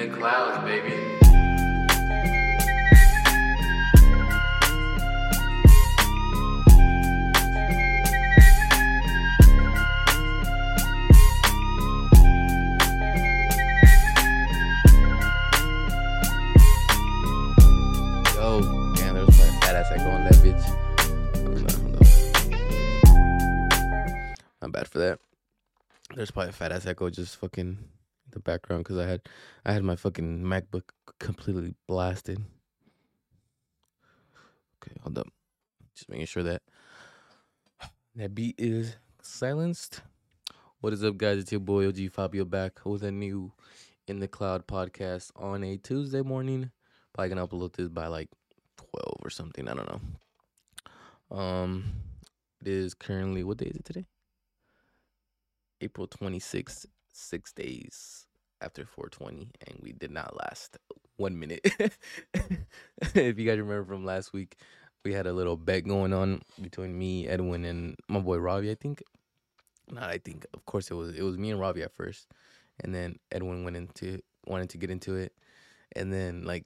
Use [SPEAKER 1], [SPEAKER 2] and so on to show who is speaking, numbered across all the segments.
[SPEAKER 1] the clouds, baby.
[SPEAKER 2] There's probably a fat ass echo just fucking in the background because I had I had my fucking MacBook completely blasted. Okay, hold up. Just making sure that that beat is silenced. What is up, guys? It's your boy OG Fabio back with a new In Da Cloud podcast on a Tuesday morning. Probably gonna upload this by like 12 or something. I don't know. Um, it is currently, what day is it today? April 26th, six days after 420, and we did not last one minute. if you guys remember from last week, we had a little bet going on between me, Edwin, and my boy Ravi, I think. Not I think. Of course it was it was me and Ravi at first. And then Edwin went into wanted to get into it. And then like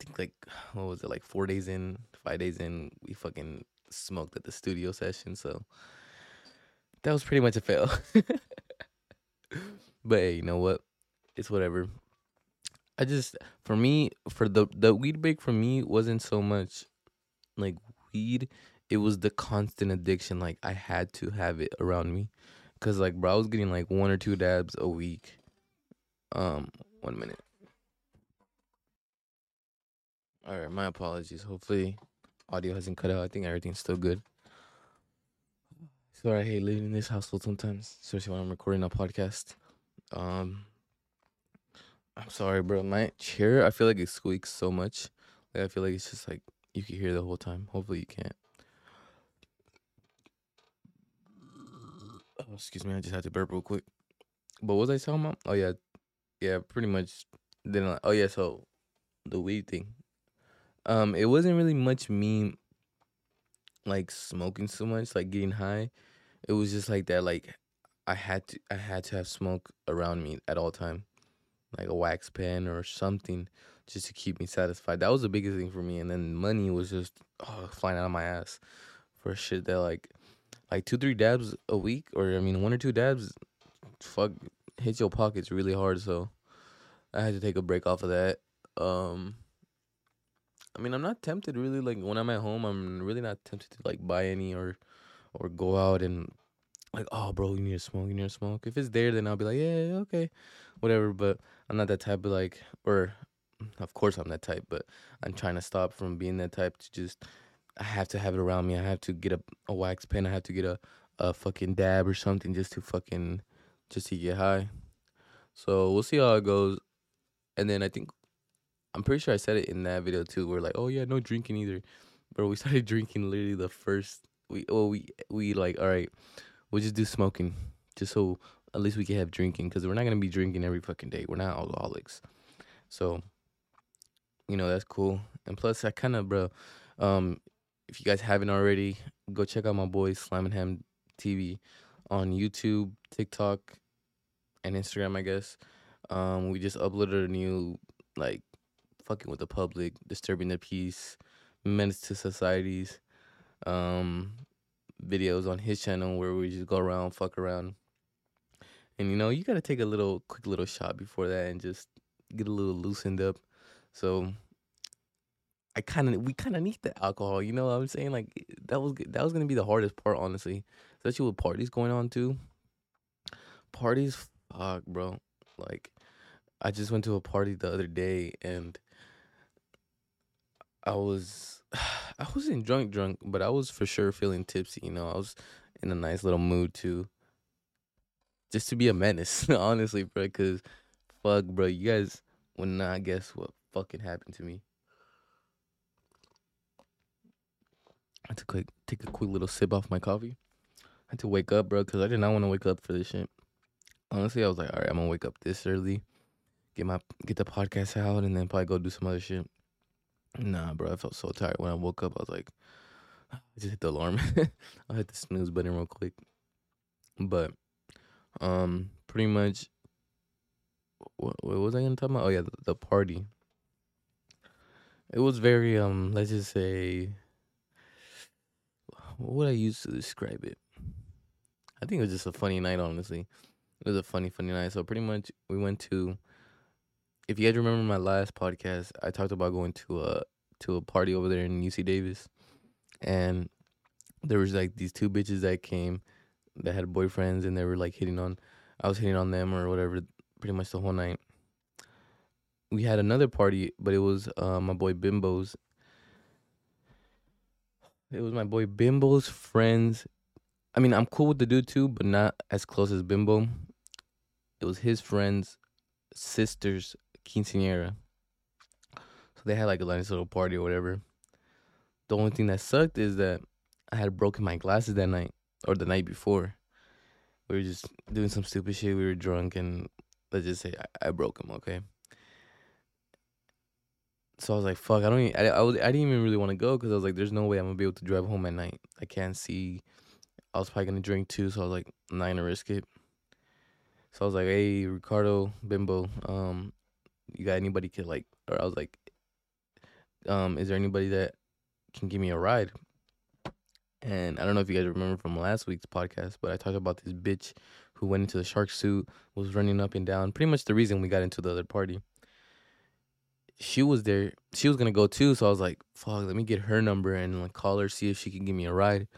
[SPEAKER 2] I think like what was it like four days in, five days in, we fucking smoked at the studio session. So that was pretty much a fail. but hey, you know what? It's whatever. I just for me for the the weed break for me wasn't so much like weed. It was the constant addiction. Like I had to have it around me, cause like bro, I was getting like one or two dabs a week. Um, one minute. All right, my apologies. Hopefully, audio hasn't cut out. I think everything's still good. Sorry, I hate living in this household sometimes, especially when I'm recording a podcast. Um, I'm sorry, bro. My chair, I feel like it squeaks so much. Like I feel like it's just like you can hear the whole time. Hopefully, you can't. Oh, excuse me. I just had to burp real quick. But what was I talking about? Oh yeah, yeah. Pretty much. Then oh yeah. So the weed thing. Um, it wasn't really much me like smoking so much, like getting high. It was just like that, like I had to I had to have smoke around me at all time. Like a wax pen or something just to keep me satisfied. That was the biggest thing for me. And then money was just oh, flying out of my ass for shit that like like two, three dabs a week or I mean one or two dabs fuck hit your pockets really hard, so I had to take a break off of that. Um I mean, I'm not tempted really. Like when I'm at home, I'm really not tempted to like buy any or or go out and like, oh, bro, you need to smoke. You need to smoke. If it's there, then I'll be like, yeah, okay, whatever. But I'm not that type of like, or of course I'm that type, but I'm trying to stop from being that type to just. I have to have it around me. I have to get a, a wax pen. I have to get a, a fucking dab or something just to fucking just to get high. So we'll see how it goes. And then I think I'm pretty sure I said it in that video too. We're like, oh yeah, no drinking either. Bro, we started drinking literally the first we well we we like all right, we'll just do smoking just so at least we can have drinking because we're not gonna be drinking every fucking day. We're not alcoholics, so you know that's cool. And plus, I kind of bro, um, if you guys haven't already, go check out my boy Slam Ham TV on YouTube, TikTok, and Instagram. I guess. Um, we just uploaded a new like fucking with the public, disturbing the peace, menace to societies, um, videos on his channel where we just go around, fuck around. And you know, you gotta take a little quick little shot before that and just get a little loosened up. So I kind of we kind of need the alcohol, you know what I'm saying? Like that was that was gonna be the hardest part, honestly, especially with parties going on too. Parties, fuck, bro. Like I just went to a party the other day and I was I wasn't drunk drunk, but I was for sure feeling tipsy, you know. I was in a nice little mood too. Just to be a menace, honestly, bro, cuz fuck, bro, you guys would not guess what fucking happened to me. I had to quick take a quick little sip off my coffee. I had to wake up, bro, cuz I did not want to wake up for this shit. Honestly, I was like, all right, I'm gonna wake up this early, get my get the podcast out, and then probably go do some other shit. Nah, bro, I felt so tired when I woke up. I was like, I just hit the alarm. I hit the snooze button real quick. But, um, pretty much, what, what was I gonna talk about? Oh yeah, the, the party. It was very um. Let's just say, what would I use to describe it? I think it was just a funny night. Honestly, it was a funny, funny night. So pretty much, we went to. If you guys remember my last podcast, I talked about going to a to a party over there in UC Davis, and there was like these two bitches that came that had boyfriends and they were like hitting on I was hitting on them or whatever pretty much the whole night. We had another party, but it was uh, my boy Bimbo's. It was my boy Bimbo's friends. I mean, I'm cool with the dude too, but not as close as Bimbo. It was his friend's sister's quinceanera. So they had like a nice little party or whatever. The only thing that sucked is that I had broken my glasses that night or the night before. We were just doing some stupid shit. We were drunk, and let's just say I, I broke them. Okay. So I was like, "Fuck!" I don't. Even, I I, was, I didn't even really want to go because I was like, "There's no way I'm gonna be able to drive home at night. I can't see." I was probably gonna drink too, so I was like, "I'm not gonna risk it." So I was like, "Hey, Ricardo, Bimbo, um, you got anybody could like?" Or I was like, "Um, is there anybody that can give me a ride?" And I don't know if you guys remember from last week's podcast, but I talked about this bitch who went into the shark suit, was running up and down. Pretty much the reason we got into the other party. She was there. She was gonna go too, so I was like, "Fuck, let me get her number and like call her, see if she can give me a ride."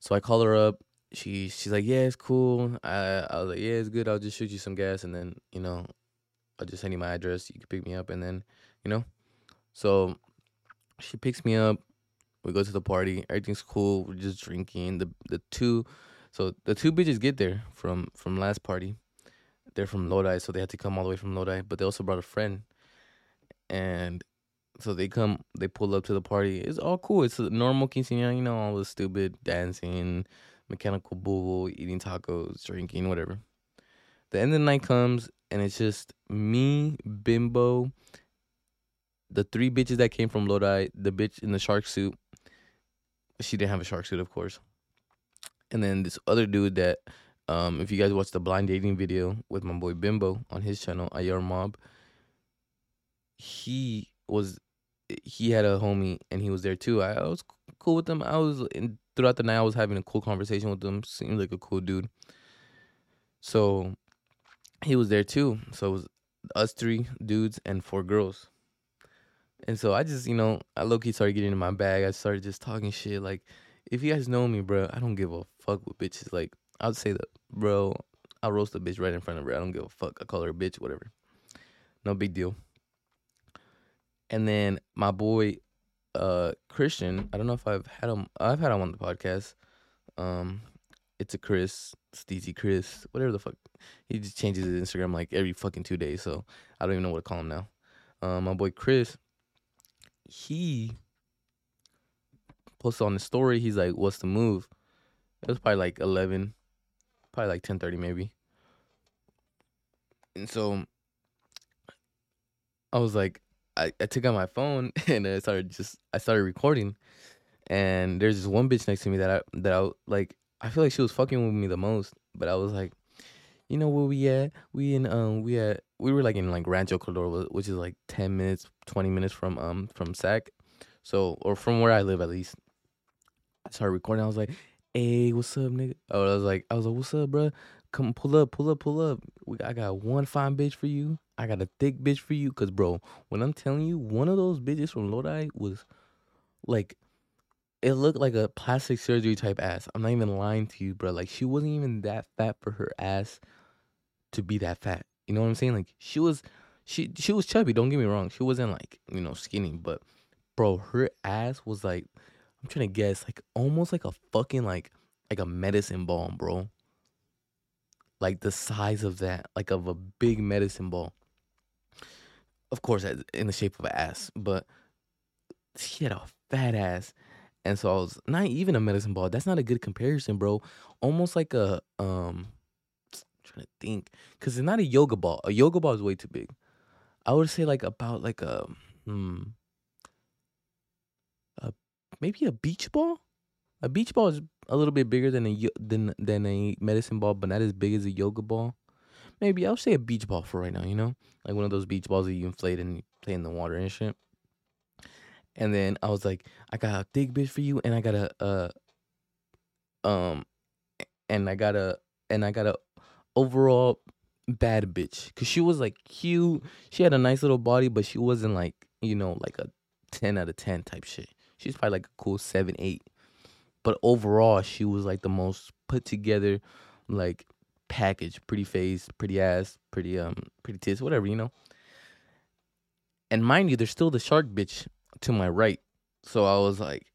[SPEAKER 2] So I call her up. She she's like, "Yeah, it's cool." I I was like, "Yeah, it's good. I'll just shoot you some gas, and then you know, I'll just send you my address. You can pick me up, and then you know." So she picks me up we go to the party. Everything's cool. We're just drinking. The the two, so the two bitches get there from from last party. They're from Lodi, so they had to come all the way from Lodi. But they also brought a friend, and so they come. They pull up to the party. It's all cool. It's a normal quinceañera, you know, all the stupid dancing, mechanical bull, eating tacos, drinking, whatever. The end of the night comes, and it's just me, Bimbo, the three bitches that came from Lodi, the bitch in the shark suit, she didn't have a shark suit, of course. And then this other dude that, um, if you guys watch the blind dating video with my boy Bimbo on his channel, Ayar Mob, he was, he had a homie and he was there too. I, I was cool with him. I was in, throughout the night. I was having a cool conversation with him. Seemed like a cool dude. So he was there too. So it was us three dudes and four girls. And so I just, you know, I low key started getting in my bag. I started just talking shit. Like, if you guys know me, bro, I don't give a fuck with bitches. Like, I'd say that, bro, I'll roast a bitch right in front of her. I don't give a fuck. I call her a bitch, whatever. No big deal. And then my boy, uh, Christian, I don't know if I've had him, I've had him on the podcast. Um, it's a Chris, Steezy Chris, whatever the fuck. He just changes his Instagram like every fucking two days, so I don't even know what to call him now. Um, my boy Chris, he posted on the story. He's like, "What's the move?" It was probably like eleven, probably like ten thirty maybe. And so I was like, I, I took out my phone and I started just I started recording, and there's this one bitch next to me that I that I like. I feel like she was fucking with me the most, but I was like, you know where we at? We in um we at we were like in like Rancho Cordova, which is like ten minutes, twenty minutes from um from Sac, so or from where I live at least. I started recording. I was like, "Hey, what's up, nigga?" Oh, I was like, "I was like, what's up, bro? Come pull up, pull up, pull up. We, I got one fine bitch for you. I got a thick bitch for you. Cause bro, when I'm telling you, one of those bitches from Lodi was like it looked like a plastic surgery type ass. I'm not even lying to you, bro. Like she wasn't even that fat for her ass to be that fat. You know what I'm saying? Like she was she she was chubby, don't get me wrong. She wasn't like, you know, skinny, but bro, her ass was like I'm trying to guess, like almost like a fucking like like a medicine ball, bro. Like the size of that, like of a big medicine ball. Of course, in the shape of an ass, but she had a fat ass. And so I was not even a medicine ball. That's not a good comparison, bro. Almost like a um trying to think because it's not a yoga ball. A yoga ball is way too big. I would say like about like a hmm, a maybe a beach ball. A beach ball is a little bit bigger than a than than a medicine ball, but not as big as a yoga ball. maybe I'll say a beach ball for right now, you know? Like one of those beach balls that you inflate and you play in the water and shit. And then I was like, I got a big bitch for you, and I got a uh um and I got a and I got a overall bad bitch. Cause she was like cute. She had a nice little body, but she wasn't like, you know, like a ten out of ten type shit. She's probably like a cool seven, eight. But overall, she was like the most put together, like package, pretty face, pretty ass, pretty um, pretty tits, whatever, you know. And mind you, there's still the shark bitch to my right. So I was like,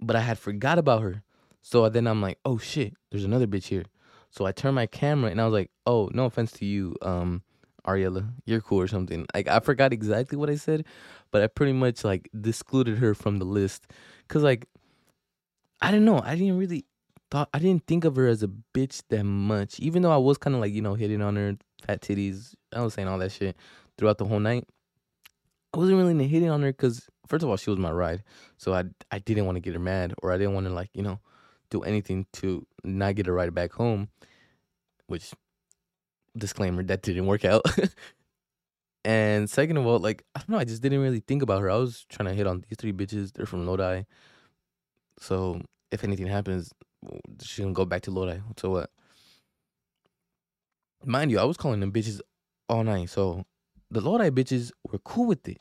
[SPEAKER 2] but I had forgot about her. So then I'm like, oh shit, there's another bitch here. So I turned my camera and I was like, oh, no offense to you, um, Ariella, you're cool or something. Like I forgot exactly what I said, but I pretty much like excluded her from the list. Cause like I don't know, I didn't really thought I didn't think of her as a bitch that much. Even though I was kind of like, you know, hitting on her, fat titties, I was saying all that shit throughout the whole night. I wasn't really hitting on her because first of all, she was my ride, so I I didn't want to get her mad or I didn't want to like you know do anything to not get her ride back home, which disclaimer that didn't work out. and second of all, like I don't know, I just didn't really think about her. I was trying to hit on these three bitches. They're from Lodi, so if anything happens, she gonna go back to Lodi. So what? Mind you, I was calling them bitches all night. So the Lodi bitches were cool with it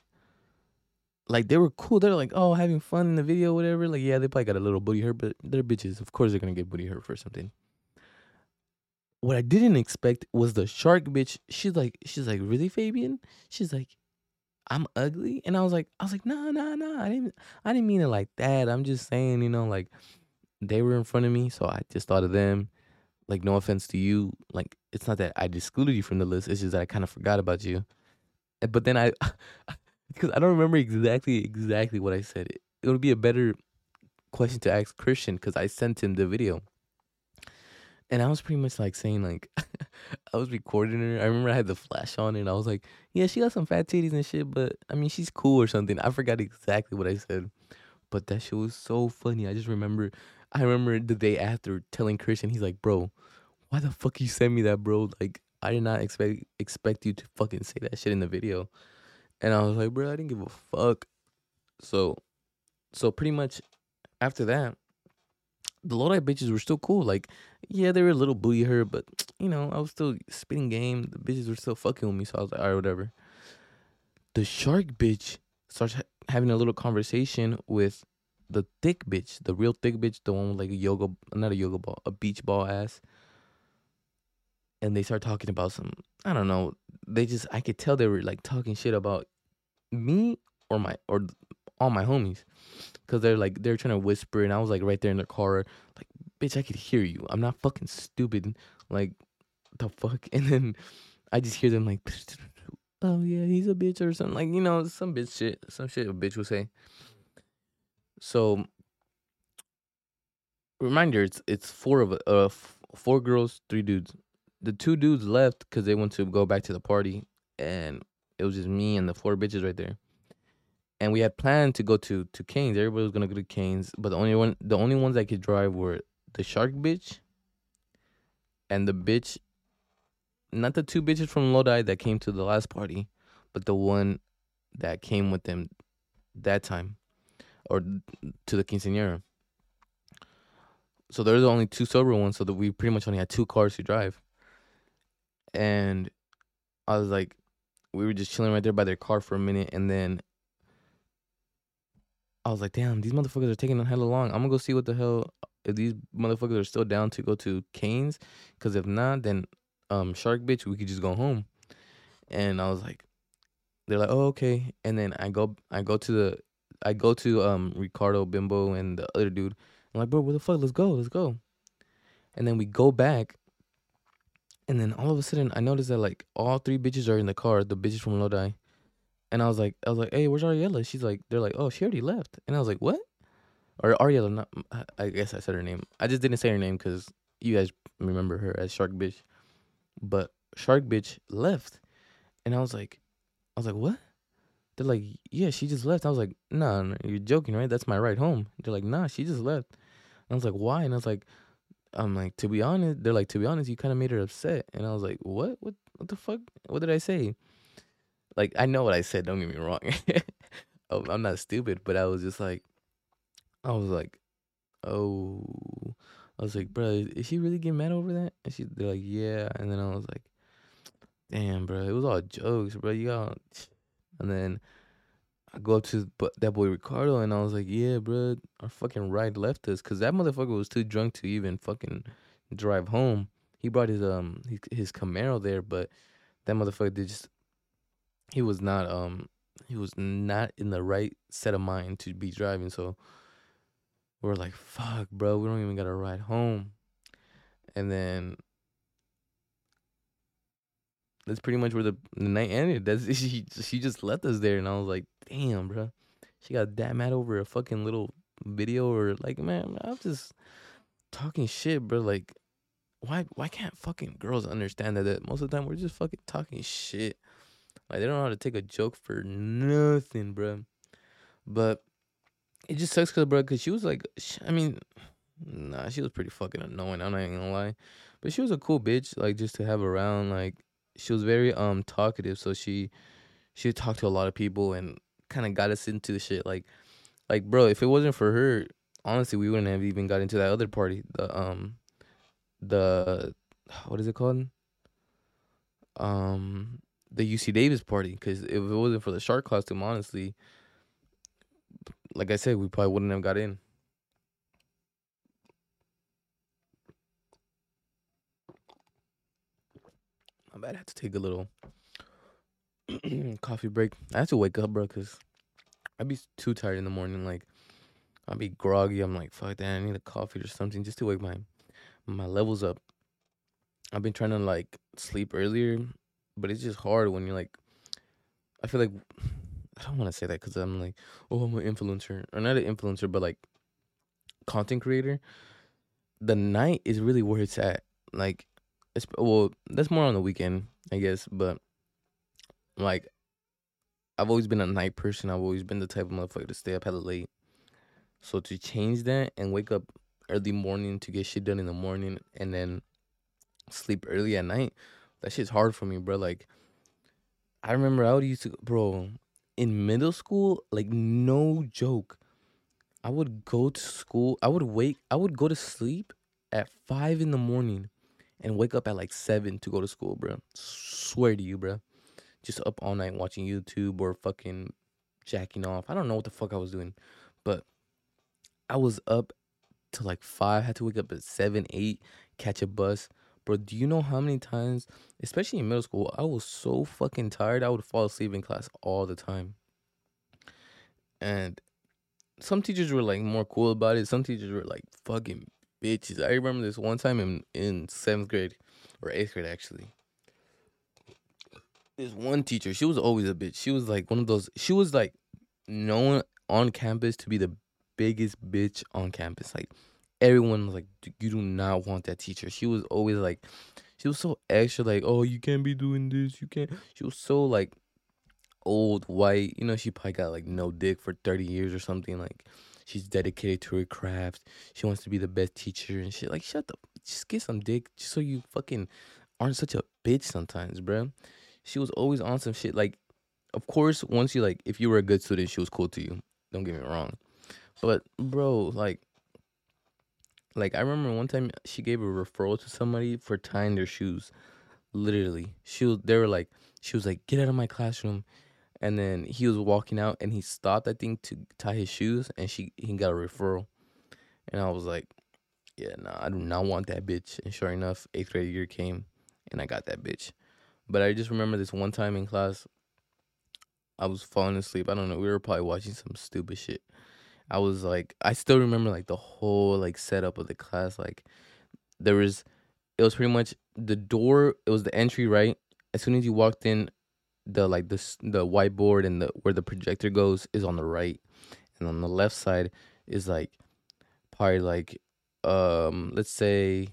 [SPEAKER 2] like they were cool. They're like, oh, having fun in the video, whatever. Like, yeah, they probably got a little booty hurt, but they're bitches. Of course, they're gonna get booty hurt for something. What I didn't expect was the shark bitch. She's like, she's like, really, Fabian? She's like, I'm ugly, and I was like, I was like, nah, nah, nah. I didn't, I didn't mean it like that. I'm just saying, you know, like they were in front of me, so I just thought of them. Like, no offense to you. Like, it's not that I excluded you from the list. It's just that I kind of forgot about you. Eh, but then I, because I don't remember exactly exactly what I said. It, would be a better question to ask Christian because I sent him the video. And I was pretty much like saying like I was recording her. I remember I had the flash on and I was like, yeah, she got some fat titties and shit, but I mean she's cool or something. I forgot exactly what I said. But that shit was so funny. I just remember I remember the day after telling Christian, he's like, bro, why the fuck you send me that, bro? Like I did not expect expect you to fucking say that shit in the video. And I was like, bro, I didn't give a fuck. So, so pretty much after that, the Lodi bitches were still cool. Like, yeah, they were a little booty hurt, but you know, I was still spitting game. The bitches were still fucking with me, so I was like, all right, whatever. The shark bitch starts ha- having a little conversation with the thick bitch, the real thick bitch, the one with like a yoga, not a yoga ball, a beach ball ass. And they start talking about some, I don't know. They just, I could tell they were like talking shit about me or my or all my homies because they're like they're trying to whisper and I was like right there in their car like bitch I could hear you. I'm not fucking stupid. Like the fuck? And then I just hear them like oh yeah he's a bitch or something like you know some bitch shit some shit a bitch would say. So reminder it's it's four of uh four girls three dudes. The two dudes left because they went to go back to the party and it was just me and the four bitches right there. And we had planned to go to to Canes. Everybody was gonna go to Canes, but the only one the only ones that could drive were the shark bitch and the bitch not the two bitches from Lodi that came to the last party, but the one that came with them that time or to the quinceañera. So there's only two sober ones, so that we pretty much only had two cars to drive. And I was like, we were just chilling right there by their car for a minute, and then I was like, "Damn, these motherfuckers are taking hella long. I'm gonna go see what the hell if these motherfuckers are still down to go to Canes, because if not, then um Shark bitch, we could just go home." And I was like, "They're like, oh okay," and then I go I go to the I go to um Ricardo Bimbo and the other dude. I'm like, bro, where the fuck? Let's go, let's go. And then we go back and then all of a sudden, I noticed that like all three bitches are in the car, the bitches from Lodi. And I was like, I was like, hey, where's Ariella? She's like, they're like, oh, she already left. And I was like, what? Or Ariella, not, I guess I said her name. I just didn't say her name because you guys remember her as Shark Bitch. But Shark Bitch left. And I was like, I was like, what? They're like, yeah, she just left. I was like, nah, you're joking, right? That's my ride home. They're like, nah, she just left. And I was like, why? And I was like, I'm like, to be honest, they're like, to be honest, you kind of made her upset. And I was like, what? What? What the fuck? What did I say? Like, I know what I said. Don't get me wrong. Oh, I'm not stupid, but I was just like, I was like, oh, I was like, bro, is she really getting mad over that? And she, they're like, yeah. And then I was like, damn, bro, it was all jokes, bro. You got, and then I go up to that boy Ricardo, and I was like, yeah, bro, our fucking ride left us, cause that motherfucker was too drunk to even fucking drive home. He brought his um his, his Camaro there, but that motherfucker did just he was not um he was not in the right set of mind to be driving. So we're like, fuck, bro, we don't even got to ride home. And then that's pretty much where the, the night ended. That's she she just left us there, and I was like, damn, bro, she got that mad over a fucking little video or like, man, I'm just talking shit, bro. Like, why why can't fucking girls understand that? That most of the time we're just fucking talking shit. Like they don't know how to take a joke for nothing, bro. But it just sucks, cause bro, cause she was like, I mean, nah, she was pretty fucking annoying. I'm not even gonna lie, but she was a cool bitch, like just to have around. Like she was very um talkative, so she she talked to a lot of people and kind of got us into the shit. Like like bro, if it wasn't for her, honestly, we wouldn't have even got into that other party. The um the what is it called? Um the UC Davis party because if it wasn't for the shark costume, honestly, like I said, we probably wouldn't have got in. I might have to take a little coffee break. I have to wake up, bro, because I'd be too tired in the morning. Like, I'd be groggy. I'm like, fuck that. I need a coffee or something just to wake my my levels up. I've been trying to like sleep earlier but it's just hard when you're like I feel like I don't want to say that because I'm like, oh, I'm an influencer or not an influencer, but like content creator. The night is really where it's at. Like, it's well, that's more on the weekend, I guess. But like, I've always been a night person. I've always been the type of motherfucker to stay up hella late. So to change that and wake up early morning to get shit done in the morning and then sleep early at night, that shit's hard for me, bro. Like, I remember I would used to, bro, in middle school, like, no joke. I would go to school. I would wake. I would go to sleep at five in the morning, and wake up at like seven to go to school, bro. Swear to you, bro. Just up all night watching YouTube or fucking jacking off. I don't know what the fuck I was doing, but I was up to like five. Had to wake up at seven, eight, catch a bus, Bro, do you know how many times, especially in middle school, I was so fucking tired, I would fall asleep in class all the time. And some teachers were like more cool about it. Some teachers were like fucking bitches. I remember this one time in, in seventh grade or eighth grade actually. This one teacher, she was always a bitch. She was like one of those. She was like known on campus to be the biggest bitch on campus. Like everyone was like, you do not want that teacher. She was always like, she was so extra, like, oh, you can't be doing this. You can't. She was so like old, white. You know, she probably got like no dick for 30 years or something. Like, she's dedicated to her craft. She wants to be the best teacher and shit. Like, shut up. Just get some dick just so you fucking aren't such a bitch sometimes, bro. She was always on some shit. Like, of course, once you like, if you were a good student, she was cool to you. Don't get me wrong. But, bro, like, like I remember one time she gave a referral to somebody for tying their shoes. Literally, she was. They were like, she was like, "Get out of my classroom," and then he was walking out and he stopped. I think to tie his shoes, and she he got a referral, and I was like, "Yeah, nah, I do not want that bitch." And sure enough, eighth grade year came, and I got that bitch. But I just remember this one time in class, I was falling asleep. I don't know. We were probably watching some stupid shit I was like, I still remember like the whole like setup of the class. Like, there was, it was pretty much the door. It was the entry, right? As soon as you walked in, the like this the whiteboard and the where the projector goes is on the right, and on the left side is like probably like um let's say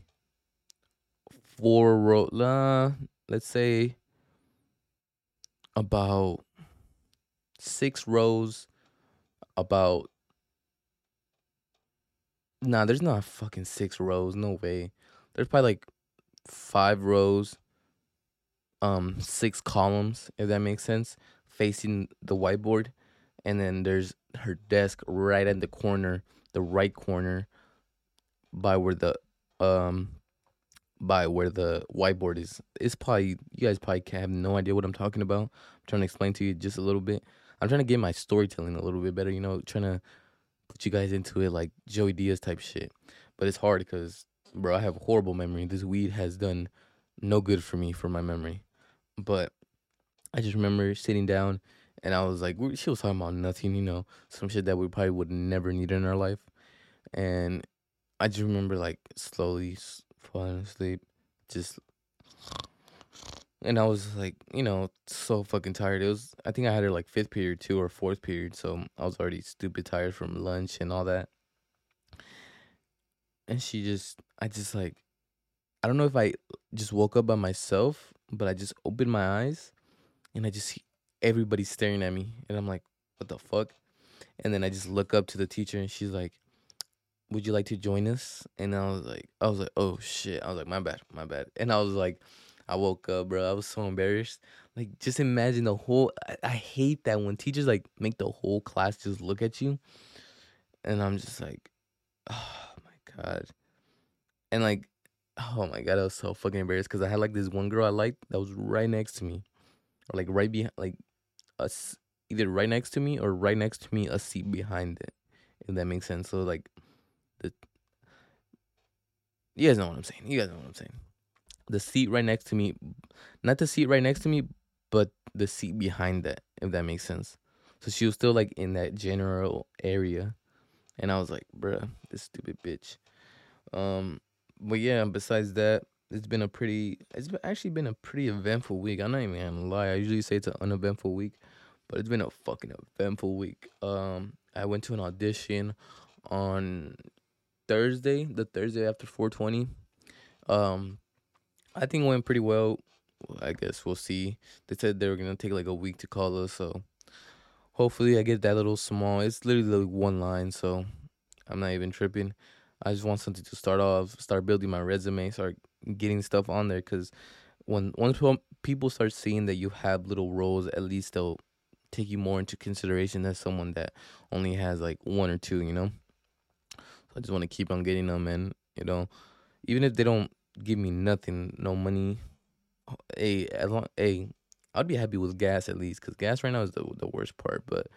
[SPEAKER 2] four row. Uh, let's say about six rows about Nah, there's not fucking six rows. No way. There's probably like five rows, um, six columns, if that makes sense, facing the whiteboard. And then there's her desk right at the corner, the right corner, by where the um by where the whiteboard is. It's probably you guys probably have no idea what I'm talking about. I'm trying to explain to you just a little bit. I'm trying to get my storytelling a little bit better, you know, trying to put you guys into it like Joey Diaz type shit. But it's hard because, bro, I have a horrible memory. This weed has done no good for me for my memory. But I just remember sitting down and I was like, she was talking about nothing, you know, some shit that we probably would never need in our life. And I just remember like slowly falling asleep, just and I was like, you know, so fucking tired. It was I think I had her like fifth period too or fourth period, so I was already stupid tired from lunch and all that. And she just I just like I don't know if I just woke up by myself, but I just opened my eyes and I just see everybody staring at me and I'm like, what the fuck? And then I just look up to the teacher and she's like, Would you like to join us? And I was like I was like, Oh shit. I was like, My bad, my bad. And I was like I woke up, bro. I was so embarrassed. Like, just imagine the whole. I, I hate that when teachers like make the whole class just look at you, and I'm just like, oh my god, and like, oh my god, I was so fucking embarrassed because I had like this one girl I liked that was right next to me, or like right behind, like us, either right next to me or right next to me, a seat behind it. If that makes sense. So like, the you guys know what I'm saying. You guys know what I'm saying the seat right next to me, not the seat right next to me, but the seat behind that, if that makes sense. So she was still like in that general area. And I was like, bruh, this stupid bitch. Um, but yeah, besides that, it's been a pretty it's been, actually been a pretty eventful week. I'm not even gonna lie. I usually say it's an uneventful week, but it's been a fucking eventful week. Um, I went to an audition on Thursday, the Thursday after 420. Um, I think went pretty well. I guess we'll see. They said they were gonna take like a week to call us, so hopefully I get that little small. It's literally like one line, so I'm not even tripping. I just want something to start off, start building my resume, start getting stuff on there. Cause when once people start seeing that you have little roles, at least they'll take you more into consideration than someone that only has like one or two. You know. So I just want to keep on getting them, and you know, even if they don't give me nothing, no money. Hey, as long, hey, I'd be happy with gas at least, cause gas right now is the the worst part. But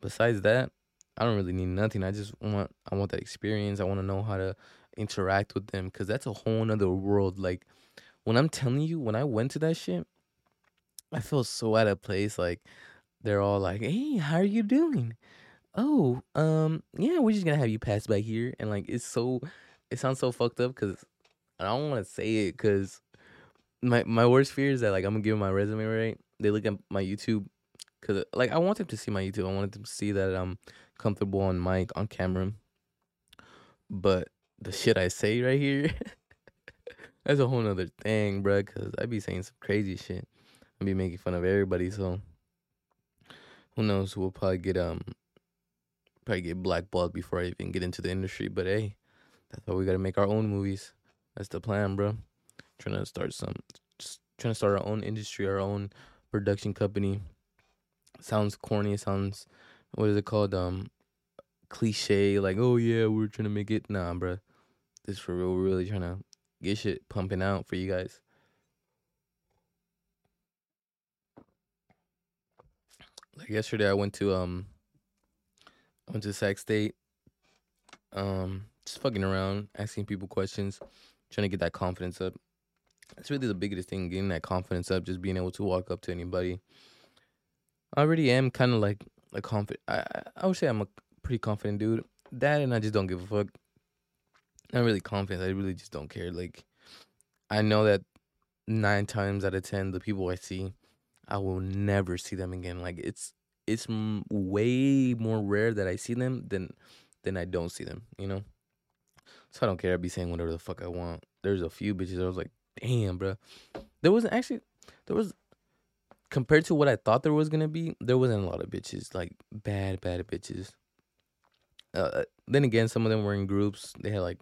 [SPEAKER 2] besides that, I don't really need nothing. I just want I want that experience. I want to know how to interact with them, cause that's a whole nother world. Like when I'm telling you, when I went to that shit, I feel so out of place. Like they're all like, "Hey, how are you doing?" Oh, um, yeah, we're just gonna have you pass by here, and like it's so, it sounds so fucked up because I don't want to say it because my my worst fear is that like I'm gonna give them my resume right. They look at my YouTube because like I want them to see my YouTube. I want them to see that I'm comfortable on mic on camera. But the shit I say right here, that's a whole nother thing, bro. Cause I be saying some crazy shit. I be making fun of everybody. So who knows? We'll probably get um probably get blackballed before I even get into the industry. But hey, that's why we gotta make our own movies. That's the plan, bro. Trying to start some, just trying to start our own industry, our own production company. Sounds corny. Sounds, what is it called? Um, cliche. Like, oh yeah, we're trying to make it. Nah, bro. This for real. We're really trying to get shit pumping out for you guys. Like yesterday, I went to um, I went to Sac State. Um, just fucking around, asking people questions trying to get that confidence up. That's really the biggest thing, getting that confidence up, just being able to walk up to anybody. I already am kind of like a confident. I I would say I'm a pretty confident dude. That and I just don't give a fuck. Not really confident. I really just don't care. Like I know that nine times out of ten, the people I see, I will never see them again. Like it's it's way more rare that I see them than than I don't see them. You know. So I don't care. I be saying whatever the fuck I want. There's a few bitches. I was like, damn, bro. There wasn't actually. There was compared to what I thought there was gonna be. There wasn't a lot of bitches. Like bad, bad bitches. Uh, then again, some of them were in groups. They had like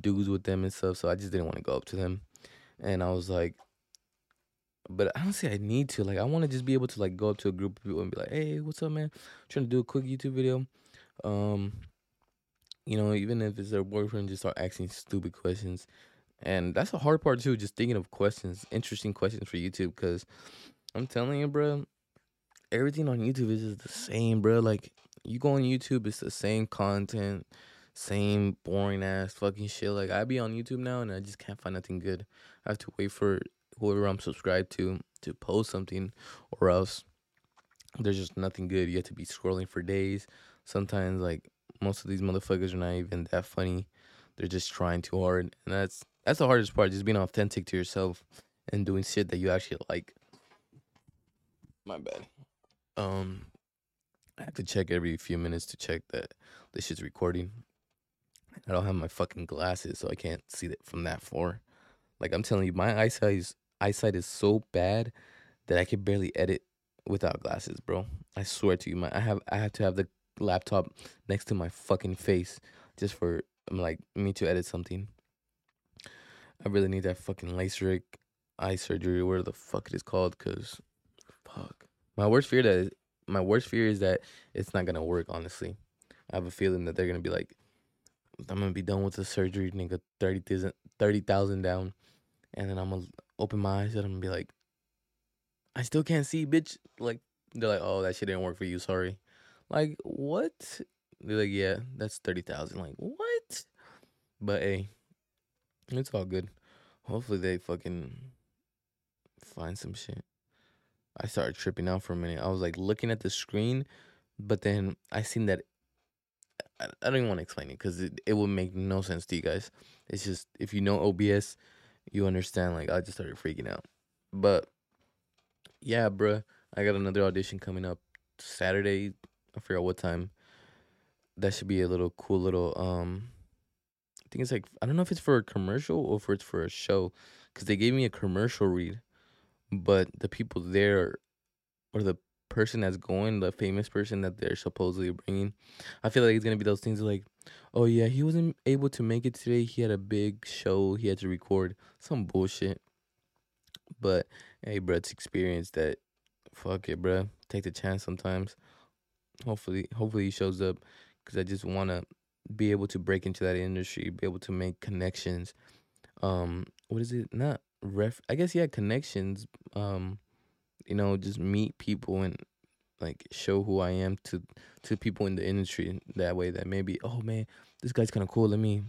[SPEAKER 2] dudes with them and stuff. So I just didn't want to go up to them. And I was like, but I don't say I need to. Like, I want to just be able to like go up to a group of people and be like, "Hey, what's up, man? I'm trying to do a quick YouTube video." Um, you know, even if it's their boyfriend, just start asking stupid questions, and that's the hard part too. Just thinking of questions, interesting questions for YouTube, because I'm telling you, bro, everything on YouTube is just the same, bro. Like, you go on YouTube, it's the same content, same boring ass fucking shit. Like, I be on YouTube now, and I just can't find nothing good. I have to wait for whoever I'm subscribed to to post something, or else there's just nothing good. You have to be scrolling for days. Sometimes like most of these motherfuckers are not even that funny. They're just trying too hard, and that's that's the hardest part. Just being authentic to yourself and doing shit that you actually like. My bad. Um, I have to check every few minutes to check that this shit's recording. I don't have my fucking glasses, so I can't see it from that far. Like I'm telling you, my eyesight is eyesight is so bad that I can barely edit without glasses, bro. I swear to you, my I have I have to have the laptop next to my fucking face just for um, like me to edit something. I really need that fucking LASIK eye surgery, whatever the fuck it is called, cause fuck. My worst fear that my worst fear is that it's not gonna work. Honestly, I have a feeling that they're gonna be like, I'm gonna be done with the surgery, nigga, 30,000 30, down, and then I'm gonna open my eyes and I'm gonna be like, I still can't see, bitch. Like they're like, oh, that shit didn't work for you. Sorry. Like what? They're like, yeah, that's thirty thousand. Like what? But hey, it's all good. Hopefully they fucking find some shit. I started tripping out for a minute. I was like looking at the screen, but then I seen that. I, I don't even want to explain it because it, it would make no sense to you guys. It's just if you know OBS, you understand. Like I just started freaking out. But yeah, bruh, I got another audition coming up Saturday. I forgot what time. That should be a little cool little um. I think it's like I don't know if it's for a commercial or if it's for a show, because they gave me a commercial read, but the people there, or the person that's going, the famous person that they're supposedly bringing, I feel like it's gonna be those things like, oh yeah, he wasn't able to make it today. He had a big show he had to record, some bullshit. But hey, bro, it's experience that. Fuck it, bro. Take the chance sometimes. Hopefully, hopefully he shows up, cause I just wanna be able to break into that industry, be able to make connections. Um, what is it? Not ref. I guess he had connections. Um, you know, just meet people and like show who I am to to people in the industry that way that maybe oh man this guy's kind of cool let me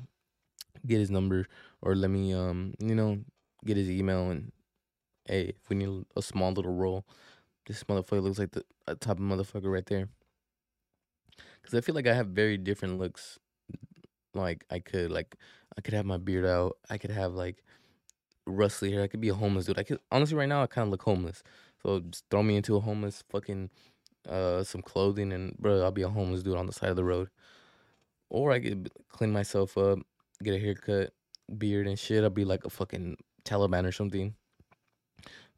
[SPEAKER 2] get his number or let me um you know get his email and hey if we need a small little role this motherfucker looks like the top motherfucker right there because I feel like I have very different looks like I could like I could have my beard out I could have like rustly hair I could be a homeless dude I could honestly right now I kind of look homeless so just throw me into a homeless fucking uh some clothing and bro, I'll be a homeless dude on the side of the road. Or I could clean myself up, get a haircut, beard and shit. I'll be like a fucking Taliban or something.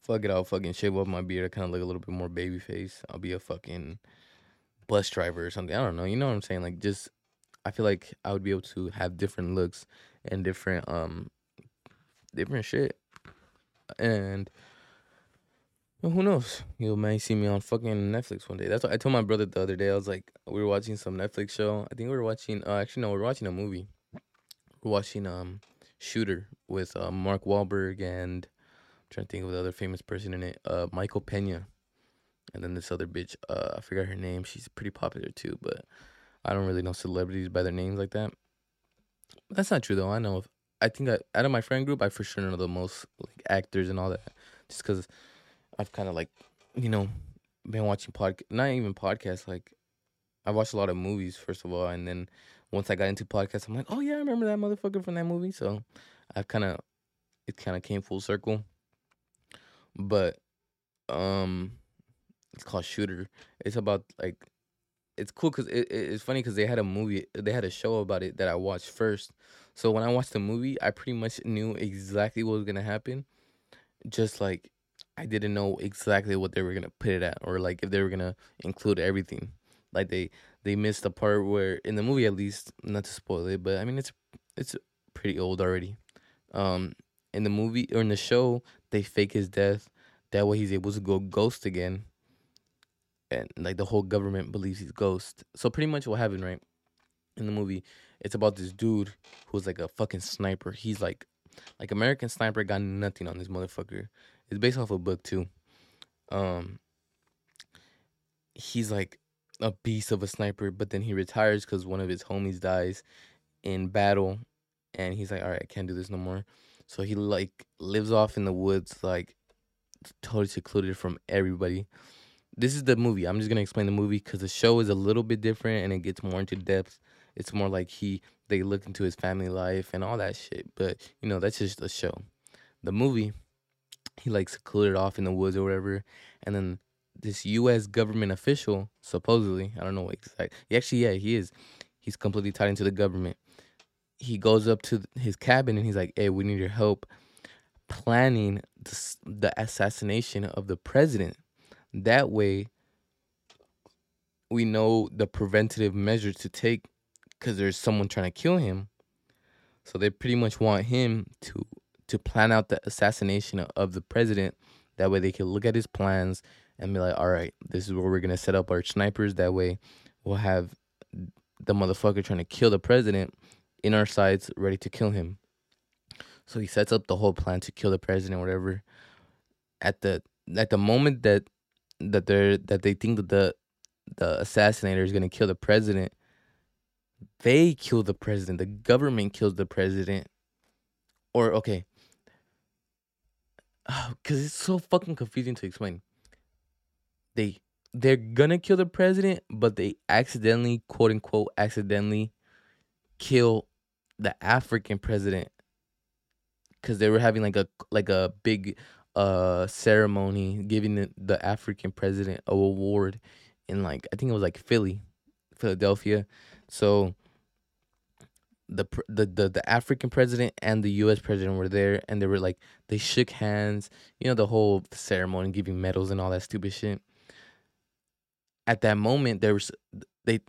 [SPEAKER 2] Fuck it, I'll fucking shave up my beard. I kind of look a little bit more baby face. I'll be a fucking bus driver or something. I don't know. You know what I'm saying? Like just I feel like I would be able to have different looks and different um different shit. And well, who knows? You may see me on fucking Netflix one day. That's what I told my brother the other day. I was like, we were watching some Netflix show. I think we were watching. Uh, actually, no, we are watching a movie. We're watching um, Shooter with uh, Mark Wahlberg and I'm trying to think of the other famous person in it. Uh, Michael Pena, and then this other bitch. Uh, I forgot her name. She's pretty popular too, but I don't really know celebrities by their names like that. That's not true though. I know. I think I, out of my friend group, I for sure know the most like actors and all that, just because I've kind of like, you know, been watching pod, not even podcasts. Like, I watched a lot of movies first of all, and then once I got into podcasts, I'm like, oh yeah, I remember that motherfucker from that movie. So I've kind of, it kind of came full circle. But, um, it's called Shooter. It's about like, it's cool because it, it, it's funny because they had a movie, they had a show about it that I watched first. So when I watched the movie, I pretty much knew exactly what was gonna happen. Just like I didn't know exactly what they were gonna put it at, or like if they were gonna include everything. Like they they missed the part where in the movie at least, not to spoil it, but I mean it's it's pretty old already. Um, in the movie or in the show, they fake his death. That way he's able to go ghost again. And like the whole government believes he's ghost. So pretty much what happened, right? In the movie, it's about this dude who's like a fucking sniper. He's like like American Sniper got nothing on this motherfucker. It's based off a book too. Um he's like a beast of a sniper, but then he retires because one of his homies dies in battle, and he's like, "All right, I can't do this no more." So he like lives off in the woods, like totally secluded from everybody. This is the movie. I'm just gonna explain the movie because the show is a little bit different and it gets more into depth. It's more like he they look into his family life and all that shit. But you know that's just a show. The movie, he like secluded off in the woods or whatever, and then this U.S. government official, supposedly, I don't know what exact. Actually, yeah, he is. He's completely tied into the government. He goes up to his cabin and he's like, "Hey, we need your help planning the, the assassination of the president. That way, we know the preventative measures to take because there's someone trying to kill him. So they pretty much want him to to plan out the assassination of the president. That way, they can look at his plans." and be like, all right, this is where we're gonna set up our snipers. That way, we'll have the motherfucker trying to kill the president in our sights, ready to kill him. So he sets up the whole plan to kill the president, whatever. At the at the moment that that they're that they think that the the assassinator is gonna kill the president, they kill the president. The government kills the president. Or okay, because it's so fucking confusing to explain they they're gonna kill the president, but they accidentally, quote unquote, accidentally kill the African president because they were having like a like a big uh ceremony giving the, the African president a award in like I think it was like Philly, Philadelphia. So the the the, the African president and the U.S. president were there, and they were like they shook hands. You know the whole ceremony, giving medals and all that stupid shit at that moment there was they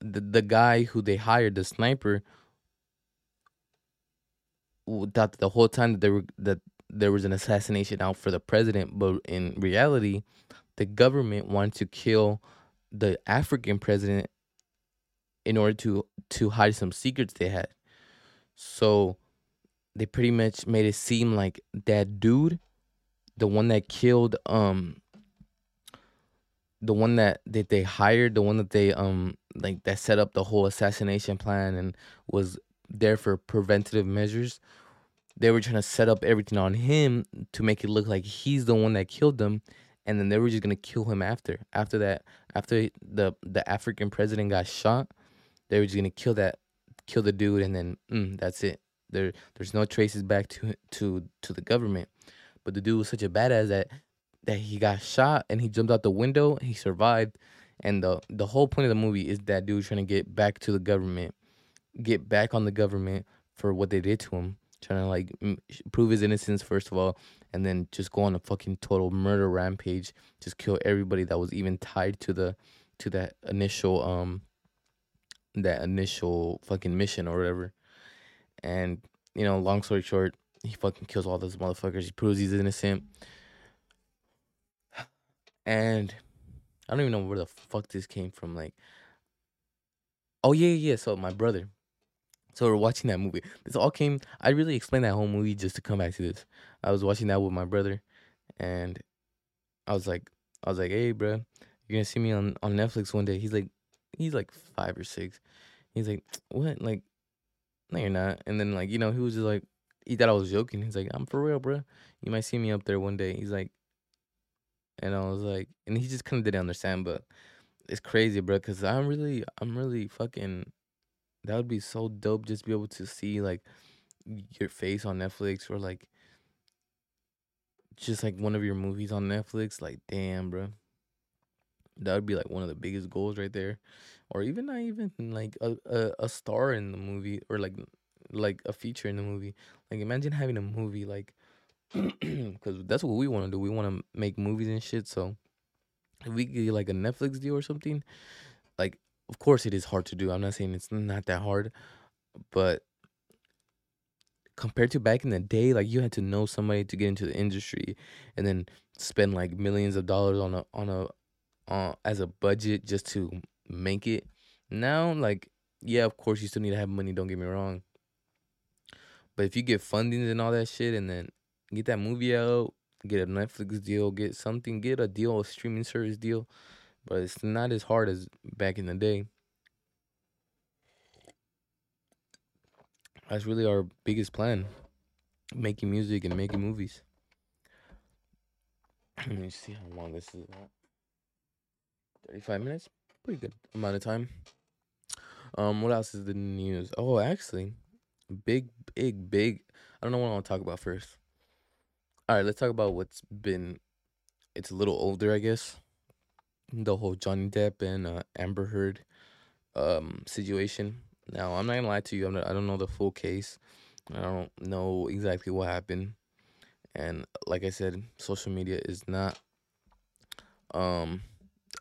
[SPEAKER 2] the, the guy who they hired the sniper thought the whole time that there were that there was an assassination out for the president but in reality the government wanted to kill the african president in order to to hide some secrets they had so they pretty much made it seem like that dude the one that killed um the one that that they hired, the one that they um like that set up the whole assassination plan and was there for preventative measures. They were trying to set up everything on him to make it look like he's the one that killed them, and then they were just gonna kill him after. After that, after the the African president got shot, they were just gonna kill that, kill the dude, and then mm, that's it. There, there's no traces back to to to the government. But the dude was such a badass that that he got shot and he jumped out the window. He survived, and the the whole point of the movie is that dude trying to get back to the government, get back on the government for what they did to him, trying to like m- prove his innocence first of all, and then just go on a fucking total murder rampage, just kill everybody that was even tied to the to that initial um that initial fucking mission or whatever. And you know, long story short, he fucking kills all those motherfuckers. He proves he's innocent and I don't even know where the fuck this came from. Like, oh yeah, yeah. So my brother. So we're watching that movie. This all came. I really explained that whole movie just to come back to this. I was watching that with my brother, and I was like, I was like, hey, bro, you're gonna see me on on Netflix one day. He's like, he's like five or six. He's like, what? Like, no, you're not. And then like, you know, he was just like, he thought I was joking. He's like, I'm for real, bro. You might see me up there one day. He's like, and I was like, and he just kind of didn't understand, but it's crazy, bro. Cause I'm really, I'm really fucking. That would be so dope, just be able to see like your face on Netflix or like just like one of your movies on Netflix. Like, damn, bro. That would be like one of the biggest goals right there, or even not even like a, a, a star in the movie or like like a feature in the movie. Like, imagine having a movie like because that's what we want to do. We want to make movies and shit. So if we get like a Netflix deal or something, like of course it is hard to do. I'm not saying it's not that hard, but compared to back in the day, like you had to know somebody to get into the industry and then spend like millions of dollars on a on a uh, as a budget just to make it. Now, like, yeah, of course you still need to have money, don't get me wrong. But if you get fundings and all that shit and then get that movie out, get a Netflix deal, get something, get a deal, a streaming service deal, but it's not as hard as back in the day. That's really our biggest plan making music and making movies. Let me see how long this is. 35 minutes? Pretty good amount of time. Um, what else is the news? Oh, actually, big, big, big. I don't know what I want to talk about first. All right, let's talk about what's been. It's a little older, I guess. The whole Johnny Depp and uh, Amber Heard um situation. Now, I'm not gonna lie to you. I'm not, I don't know the full case. I don't know exactly what happened. And like I said, social media is not um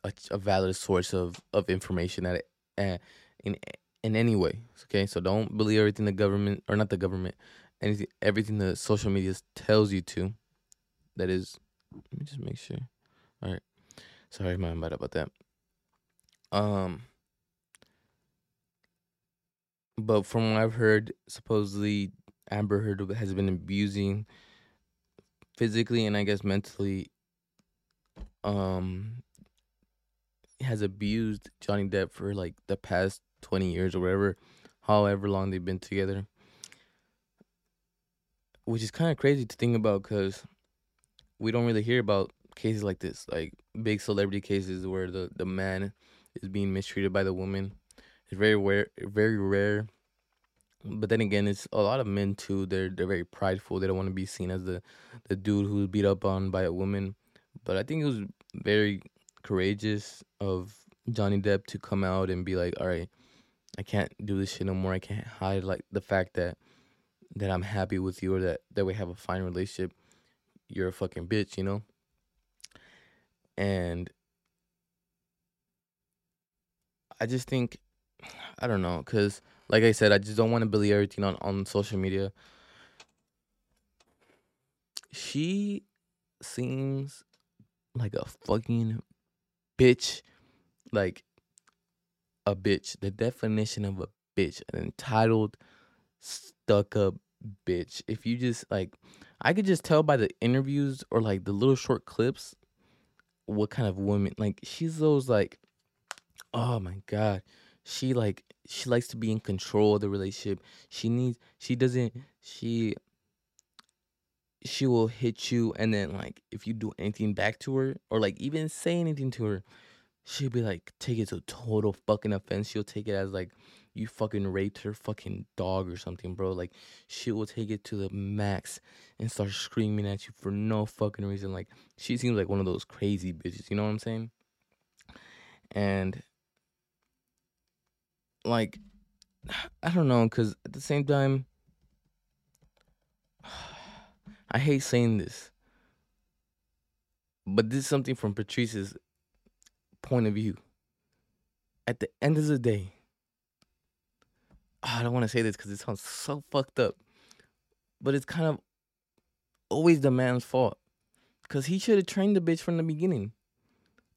[SPEAKER 2] a, a valid source of of information at uh, in in any way. Okay, so don't believe everything the government or not the government, anything everything the social media tells you to. That is, let me just make sure. All right, sorry, my bad about that. Um, but from what I've heard, supposedly Amber Heard has been abusing physically and I guess mentally um has abused Johnny Depp for like the past 20 years or whatever, however long they've been together. Which is kind of crazy to think about because we don't really hear about cases like this, like big celebrity cases where the, the man is being mistreated by the woman. It's very rare, very rare. But then again, it's a lot of men too. They're they're very prideful. They don't want to be seen as the the dude who's beat up on by a woman. But I think it was very courageous of Johnny Depp to come out and be like, "All right, I can't do this shit no more. I can't hide like the fact that that I'm happy with you or that that we have a fine relationship. You're a fucking bitch, you know." And I just think I don't know cuz like I said, I just don't want to believe everything on on social media. She seems like a fucking bitch, like a bitch. The definition of a bitch, an entitled, stuck up bitch. If you just like, I could just tell by the interviews or like the little short clips what kind of woman. Like she's those like, oh my god, she like she likes to be in control of the relationship. She needs. She doesn't. She she will hit you and then like if you do anything back to her or like even say anything to her she'll be like take it to total fucking offense. She'll take it as like you fucking raped her fucking dog or something bro. Like she will take it to the max and start screaming at you for no fucking reason. Like she seems like one of those crazy bitches you know what i'm saying? And like i don't know because at the same time I hate saying this, but this is something from Patrice's point of view. At the end of the day, oh, I don't want to say this because it sounds so fucked up, but it's kind of always the man's fault because he should have trained the bitch from the beginning.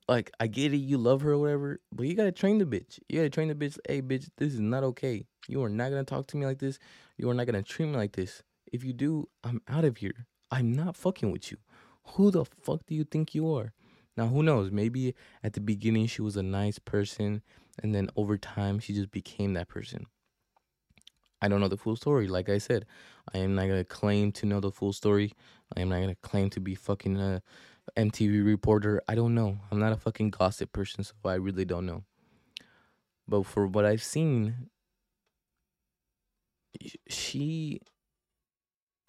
[SPEAKER 2] Like, I get it, you love her or whatever, but you gotta train the bitch. You gotta train the bitch, hey, bitch, this is not okay. You are not gonna talk to me like this. You are not gonna treat me like this. If you do, I'm out of here. I'm not fucking with you. Who the fuck do you think you are? Now, who knows? Maybe at the beginning she was a nice person, and then over time she just became that person. I don't know the full story. Like I said, I am not gonna claim to know the full story. I am not gonna claim to be fucking a MTV reporter. I don't know. I'm not a fucking gossip person, so I really don't know. But for what I've seen, she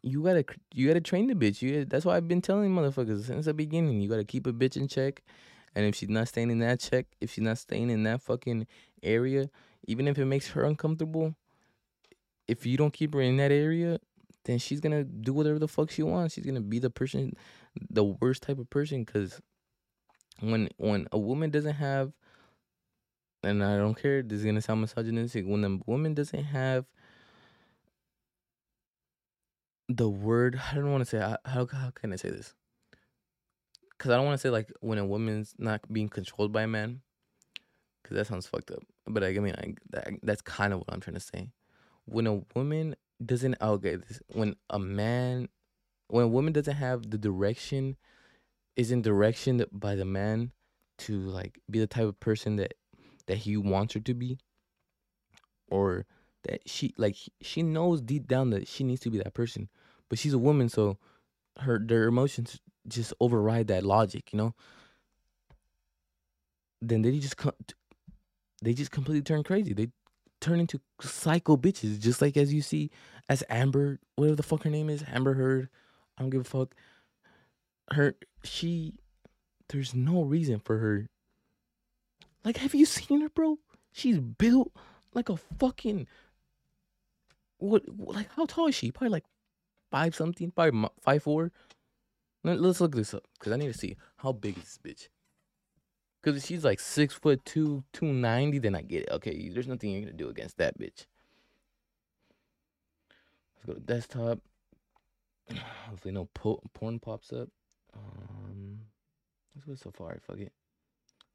[SPEAKER 2] you gotta you gotta train the bitch. You that's why I've been telling motherfuckers since the beginning. You gotta keep a bitch in check, and if she's not staying in that check, if she's not staying in that fucking area, even if it makes her uncomfortable, if you don't keep her in that area, then she's gonna do whatever the fuck she wants. She's gonna be the person, the worst type of person. Cause when when a woman doesn't have and I don't care. This is gonna sound misogynistic. When a woman doesn't have the word, I don't want to say how, how can I say this? Because I don't want to say like when a woman's not being controlled by a man, because that sounds fucked up. But I, I mean, I, that, that's kind of what I'm trying to say. When a woman doesn't okay, this, when a man, when a woman doesn't have the direction, isn't directioned by the man to like be the type of person that that he wants her to be, or that she like she knows deep down that she needs to be that person, but she's a woman, so her their emotions just override that logic, you know. Then they just come, they just completely turn crazy. They turn into psycho bitches, just like as you see as Amber, whatever the fuck her name is, Amber Heard. I don't give a fuck. Her she there's no reason for her. Like, have you seen her, bro? She's built like a fucking what like how tall is she? Probably like five something, probably five four. Let's look this up because I need to see how big is this bitch. Because if she's like six foot two, two ninety, then I get it. Okay, there's nothing you're gonna do against that bitch. Let's go to desktop. Hopefully, no po- porn pops up. Um, let's go Safari. Fuck it.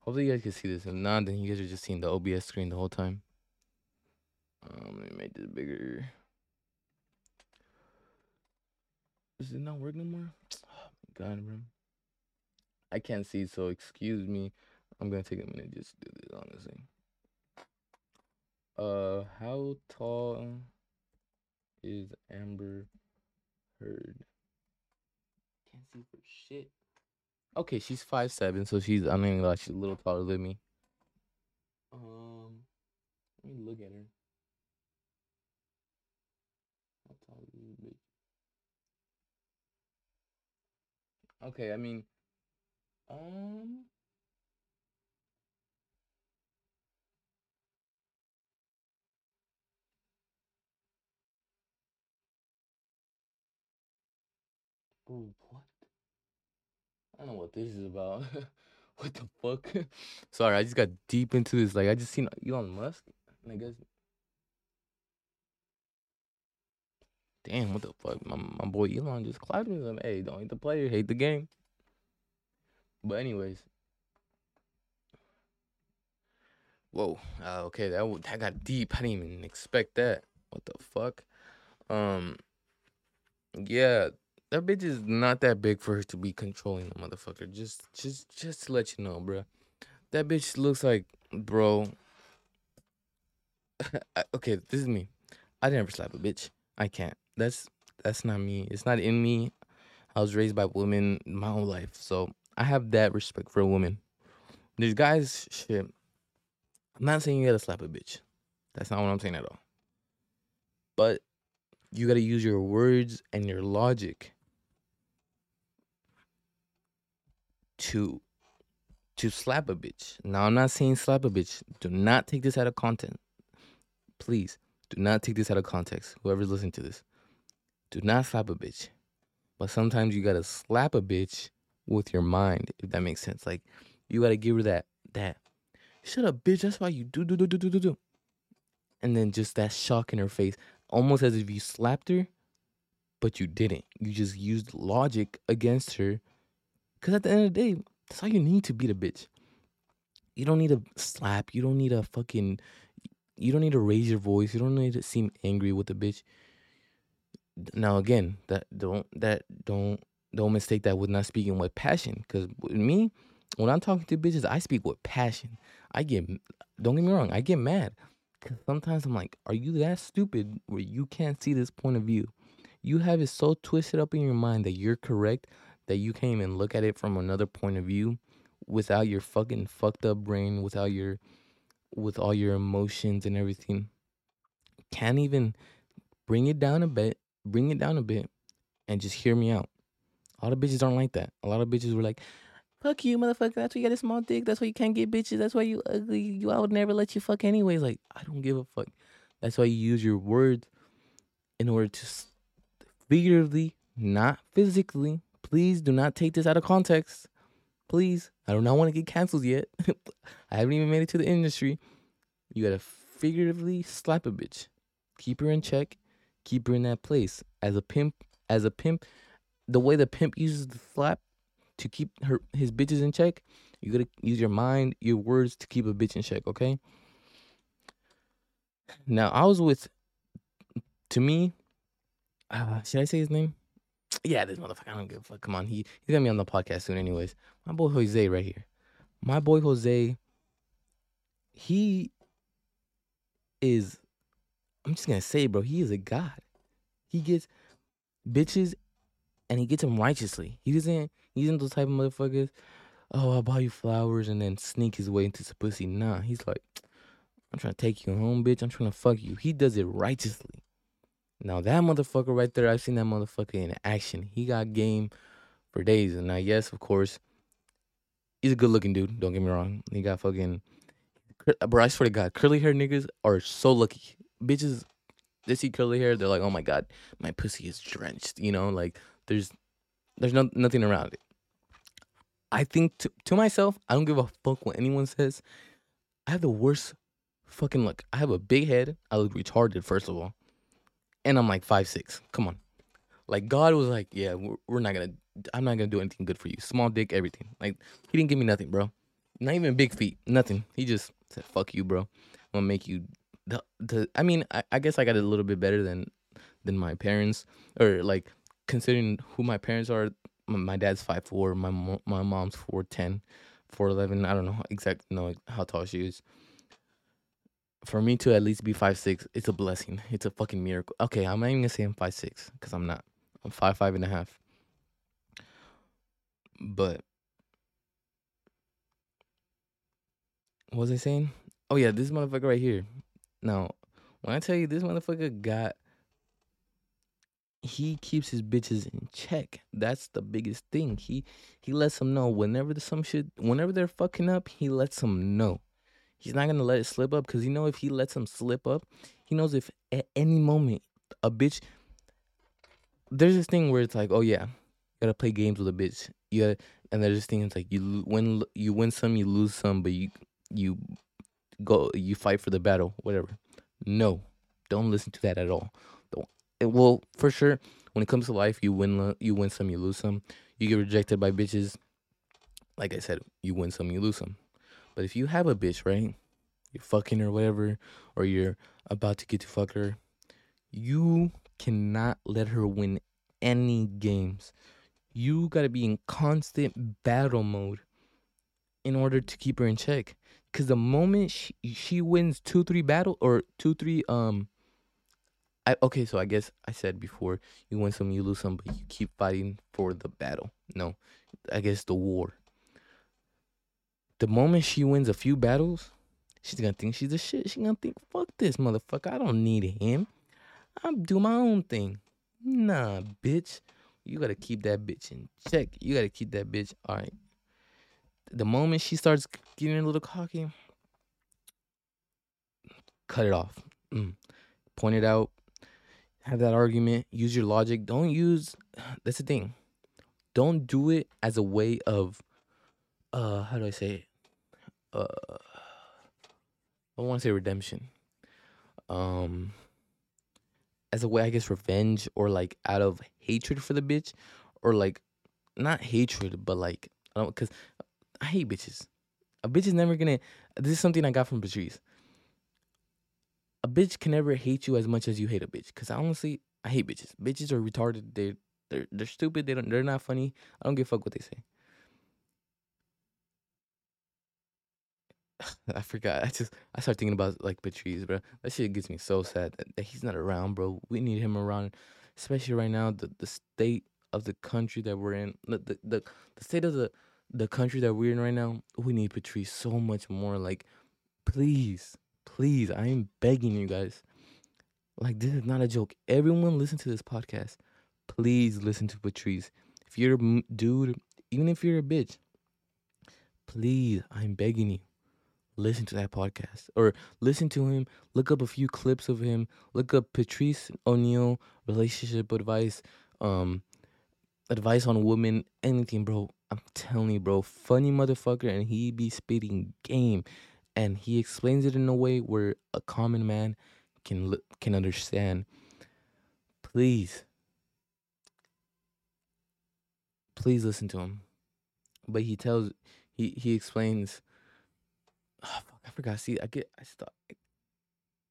[SPEAKER 2] Hopefully, you guys can see this. If not, then you guys are just seeing the OBS screen the whole time. Um, let me make this bigger. Does it not work no more? Oh my god, bro. I can't see, so excuse me. I'm gonna take a minute just to do this, honestly. Uh, how tall is Amber Heard? Can't see for shit. Okay, she's five seven, so she's I mean like she's a little taller than me. Um, let me look at her. How tall is this bitch? Okay, I mean, um. Oh, what? I don't know what this is about. what the fuck? Sorry, I just got deep into this. Like, I just seen Elon Musk, and I guess. Damn, what the fuck? My, my boy Elon just clapped me. Like, hey, don't hate the player, hate the game. But anyways. Whoa. Uh, okay, that that got deep. I didn't even expect that. What the fuck? Um. Yeah, that bitch is not that big for her to be controlling the motherfucker. Just, just, just to let you know, bro. That bitch looks like, bro. okay, this is me. I never slap a bitch. I can't. That's that's not me. It's not in me. I was raised by women my whole life, so I have that respect for a woman. There's guys, shit. I'm not saying you gotta slap a bitch. That's not what I'm saying at all. But you gotta use your words and your logic to to slap a bitch. Now I'm not saying slap a bitch. Do not take this out of content. Please do not take this out of context. Whoever's listening to this, do not slap a bitch. But sometimes you gotta slap a bitch with your mind, if that makes sense. Like you gotta give her that that shut up, bitch. That's why you do do do do do do do. And then just that shock in her face, almost as if you slapped her, but you didn't. You just used logic against her because at the end of the day, that's all you need to beat a bitch. You don't need to slap. You don't need to fucking. You don't need to raise your voice. You don't need to seem angry with the bitch. Now again, that don't that don't don't mistake that with not speaking with passion. Because with me, when I'm talking to bitches, I speak with passion. I get don't get me wrong, I get mad. Cause sometimes I'm like, are you that stupid where you can't see this point of view? You have it so twisted up in your mind that you're correct that you can't even look at it from another point of view without your fucking fucked up brain, without your with all your emotions and everything. Can't even bring it down a bit, bring it down a bit, and just hear me out. A lot of bitches aren't like that. A lot of bitches were like, fuck you, motherfucker. That's why you got a small dick. That's why you can't get bitches. That's why you ugly. You I would never let you fuck anyways. Like, I don't give a fuck. That's why you use your words in order to figuratively, not physically, Please do not take this out of context. Please. I do not want to get canceled yet. I haven't even made it to the industry. You gotta figuratively slap a bitch. Keep her in check. Keep her in that place. As a pimp, as a pimp, the way the pimp uses the slap to keep her his bitches in check, you gotta use your mind, your words to keep a bitch in check, okay? Now I was with to me, uh, should I say his name? Yeah, this motherfucker. I don't give a fuck. Come on, he he's gonna be on the podcast soon, anyways. My boy Jose right here. My boy Jose. He is. I'm just gonna say, bro. He is a god. He gets bitches, and he gets them righteously. He doesn't. He isn't those type of motherfuckers. Oh, I'll buy you flowers and then sneak his way into some pussy. Nah, he's like, I'm trying to take you home, bitch. I'm trying to fuck you. He does it righteously. Now that motherfucker right there, I've seen that motherfucker in action. He got game for days. And now, yes, of course, he's a good looking dude. Don't get me wrong. He got fucking, bro. I swear to God, curly hair niggas are so lucky. Bitches, they see curly hair, they're like, oh my god, my pussy is drenched. You know, like there's, there's no nothing around it. I think to, to myself, I don't give a fuck what anyone says. I have the worst fucking look. I have a big head. I look retarded, first of all and I'm like five six. Come on, like God was like, yeah, we're, we're not gonna, I'm not gonna do anything good for you. Small dick, everything. Like he didn't give me nothing, bro. Not even big feet, nothing. He just said, "Fuck you, bro. I'm gonna make you." The, the I mean, I, I guess I got it a little bit better than than my parents, or like considering who my parents are. My, dad's five four. My my mom's four ten, four eleven. I don't know exactly know how tall she is for me to at least be five six, it's a blessing. It's a fucking miracle. Okay, I'm not even gonna say I'm five six because I'm not. I'm five five and a half. But what was I saying? Oh yeah, this motherfucker right here. Now, when I tell you this motherfucker got he keeps his bitches in check. That's the biggest thing. He he lets them know whenever the some shit whenever they're fucking up, he lets them know. He's not gonna let it slip up because you know if he lets him slip up, he knows if at any moment a bitch. There's this thing where it's like, oh yeah, you gotta play games with a bitch. Yeah, and there's this thing it's like you win, you win some, you lose some, but you you go, you fight for the battle, whatever. No, don't listen to that at all. Don't. Well, for sure, when it comes to life, you win, you win some, you lose some. You get rejected by bitches. Like I said, you win some, you lose some. But if you have a bitch, right? You're fucking or whatever, or you're about to get to fuck her, you cannot let her win any games. You gotta be in constant battle mode in order to keep her in check. Cause the moment she, she wins two, three battle or two, three, um, I okay, so I guess I said before you win some, you lose some, but you keep fighting for the battle. No, I guess the war the moment she wins a few battles, she's gonna think she's a shit. She's gonna think, fuck this motherfucker. I don't need him. I'm do my own thing. Nah, bitch. You gotta keep that bitch in check. You gotta keep that bitch. All right. The moment she starts getting a little cocky, cut it off. Mm. Point it out. Have that argument. Use your logic. Don't use. That's the thing. Don't do it as a way of. Uh, how do I say it? uh I want to say redemption. Um as a way I guess revenge or like out of hatred for the bitch or like not hatred but like I don't cuz I hate bitches. A bitch is never to this is something I got from Patrice. A bitch can never hate you as much as you hate a bitch cuz I honestly I hate bitches. Bitches are retarded. They're they're they're stupid. They don't they're not funny. I don't give a fuck what they say. I forgot. I just I start thinking about like Patrice, bro. That shit gets me so sad that, that he's not around, bro. We need him around, especially right now. The the state of the country that we're in, the the the, the state of the the country that we're in right now. We need Patrice so much more. Like, please, please, I am begging you guys. Like, this is not a joke. Everyone listen to this podcast. Please listen to Patrice. If you're a dude, even if you're a bitch, please, I'm begging you listen to that podcast or listen to him. Look up a few clips of him. Look up Patrice O'Neal relationship advice, um, advice on women, anything, bro. I'm telling you, bro, funny motherfucker, and he be spitting game. and he explains it in a way where a common man can can understand. Please, please listen to him. But he tells he he explains. Oh, fuck, I forgot. See, I get I stop.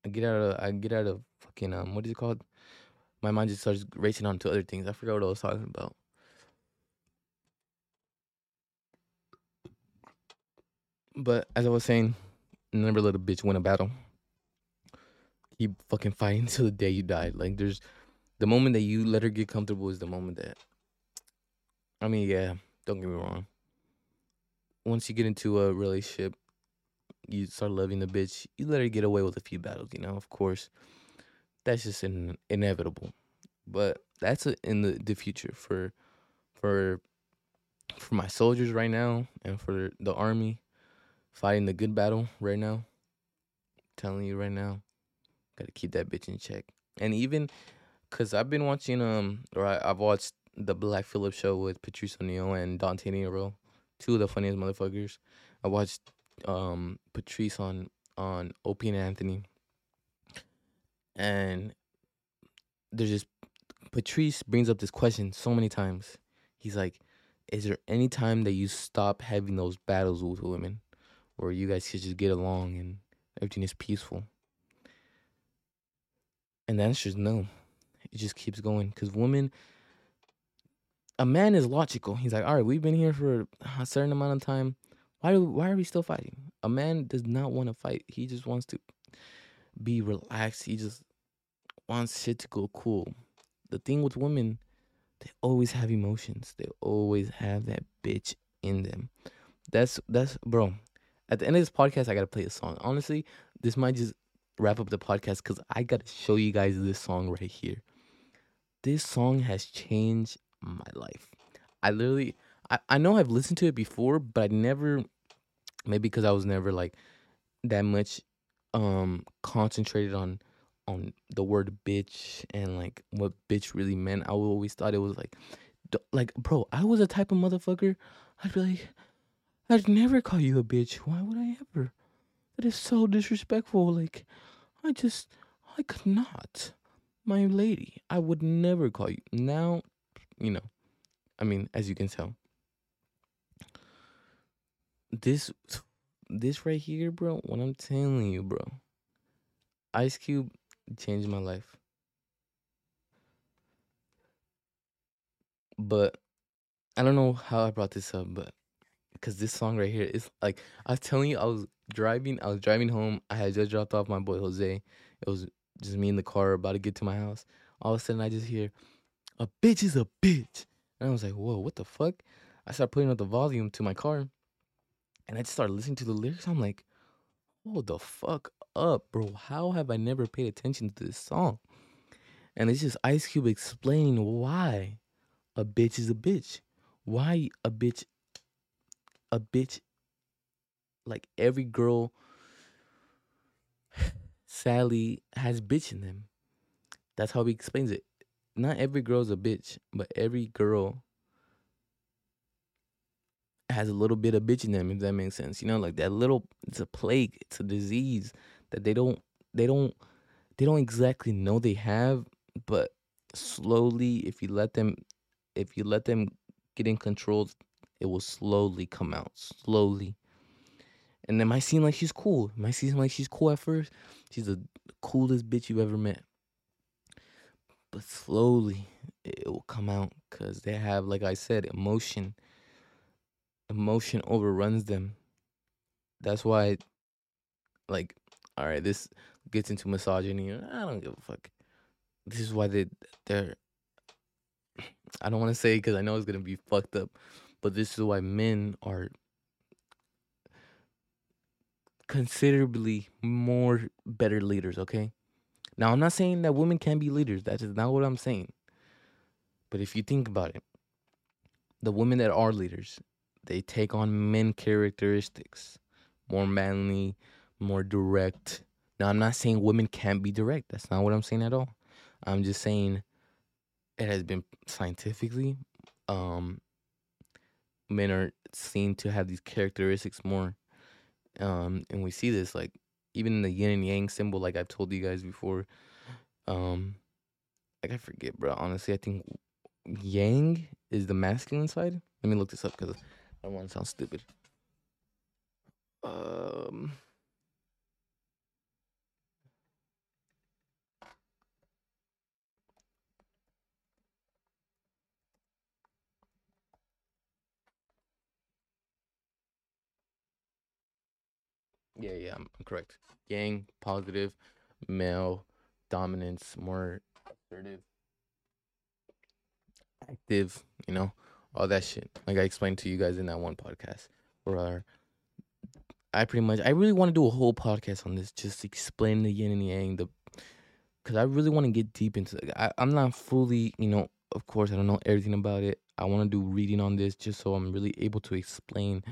[SPEAKER 2] I get out of I get out of fucking um what is it called? My mind just starts racing on to other things. I forgot what I was talking about. But as I was saying, never let a bitch win a battle. Keep fucking fighting till the day you die. Like there's the moment that you let her get comfortable is the moment that I mean, yeah, don't get me wrong. Once you get into a relationship, you start loving the bitch, you let her get away with a few battles, you know, of course. That's just in, inevitable. But that's a, in the, the future for for for my soldiers right now and for the army fighting the good battle right now. I'm telling you right now, gotta keep that bitch in check. And even cause I've been watching um or I, have watched the Black Phillip show with Patrice O'Neal and Dante Nero, two of the funniest motherfuckers. I watched um Patrice on on Opie and Anthony, and there's just Patrice brings up this question so many times. He's like, "Is there any time that you stop having those battles with women?" Where you guys could just get along and everything is peaceful. And the answer is no. It just keeps going because women, a man is logical. He's like, all right, we've been here for a certain amount of time. Why do why are we still fighting? A man does not want to fight. He just wants to be relaxed. He just wants shit to go cool. The thing with women, they always have emotions. They always have that bitch in them. That's that's bro at the end of this podcast, I gotta play a song. Honestly, this might just wrap up the podcast because I gotta show you guys this song right here. This song has changed my life. I literally, I, I know I've listened to it before, but I never, maybe because I was never like that much um concentrated on on the word bitch and like what bitch really meant. I always thought it was like, like bro, I was a type of motherfucker. I'd be like, I'd never call you a bitch. Why would I ever? That is so disrespectful. Like, I just, I could not. My lady, I would never call you. Now, you know, I mean, as you can tell, this, this right here, bro, what I'm telling you, bro, Ice Cube changed my life. But I don't know how I brought this up, but because this song right here is like I was telling you, I was driving, I was driving home. I had just dropped off my boy Jose. It was just me in the car about to get to my house. All of a sudden, I just hear, "A bitch is a bitch," and I was like, "Whoa, what the fuck?" I started putting up the volume to my car, and I just started listening to the lyrics. I'm like, "Hold the fuck up, bro! How have I never paid attention to this song?" And it's just Ice Cube explaining why a bitch is a bitch, why a bitch a bitch like every girl sadly has bitch in them. That's how he explains it. Not every girl's a bitch, but every girl has a little bit of bitch in them, if that makes sense. You know, like that little it's a plague, it's a disease that they don't they don't they don't exactly know they have, but slowly if you let them if you let them get in control it will slowly come out, slowly. And it might seem like she's cool. It might seem like she's cool at first. She's the coolest bitch you've ever met. But slowly, it will come out because they have, like I said, emotion. Emotion overruns them. That's why, like, all right, this gets into misogyny. I don't give a fuck. This is why they they're. I don't want to say because I know it's gonna be fucked up, but this is why men are considerably more better leaders, okay? Now, I'm not saying that women can't be leaders. That is not what I'm saying. But if you think about it, the women that are leaders, they take on men characteristics, more manly, more direct. Now, I'm not saying women can't be direct. That's not what I'm saying at all. I'm just saying it has been scientifically um men are seen to have these characteristics more Um, and we see this like even in the yin and yang symbol, like I've told you guys before. Um, like I forget, bro. Honestly, I think yang is the masculine side. Let me look this up because I don't want to sound stupid. Um. Yeah, yeah, I'm I'm correct. Yang, positive, male, dominance, more assertive, active, you know, all that shit. Like I explained to you guys in that one podcast. Where I pretty much, I really want to do a whole podcast on this, just explain the yin and the yang, the, because I really want to get deep into. it. I, I'm not fully, you know, of course, I don't know everything about it. I want to do reading on this just so I'm really able to explain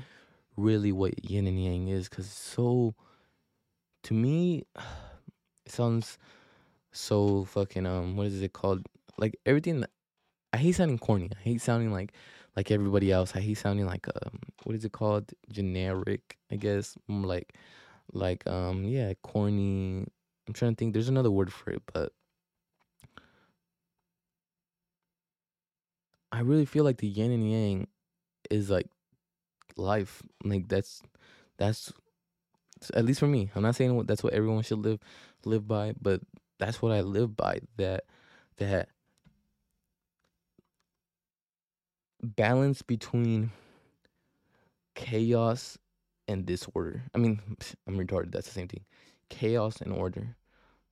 [SPEAKER 2] really what yin and yang is, because so, to me, it sounds so fucking um, what is it called? Like everything. I hate sounding corny. I hate sounding like like everybody else. I hate sounding like um, what is it called? Generic, I guess. Like like um, yeah, corny. I'm trying to think. There's another word for it, but I really feel like the yin and yang is like life. Like that's that's at least for me. I'm not saying that's what everyone should live live by, but that's what I live by. That that balance between chaos and disorder. I mean, I'm retarded. That's the same thing. Chaos and order.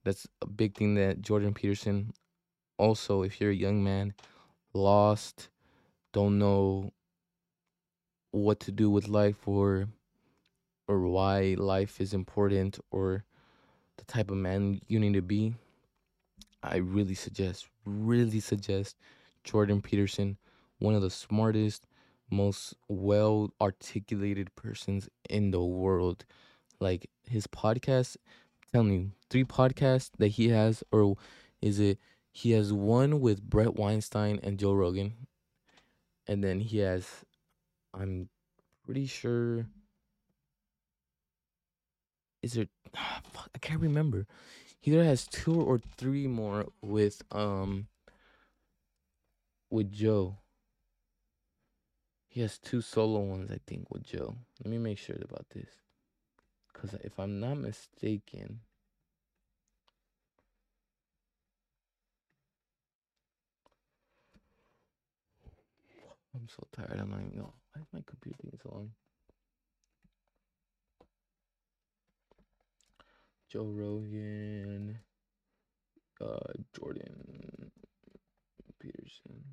[SPEAKER 2] That's a big thing that Jordan Peterson. Also, if you're a young man, lost, don't know what to do with life or or why life is important or the type of man you need to be, I really suggest, really suggest Jordan Peterson, one of the smartest, most well articulated persons in the world. Like his podcast, telling you, three podcasts that he has, or is it he has one with Bret Weinstein and Joe Rogan, and then he has, I'm pretty sure, is there, fuck, I can't remember. He either has two or three more with um with Joe. He has two solo ones, I think, with Joe. Let me make sure about this. Cause if I'm not mistaken, I'm so tired. I'm not even know. Why is my computer taking so long? Joe Rogan, uh, Jordan Peterson.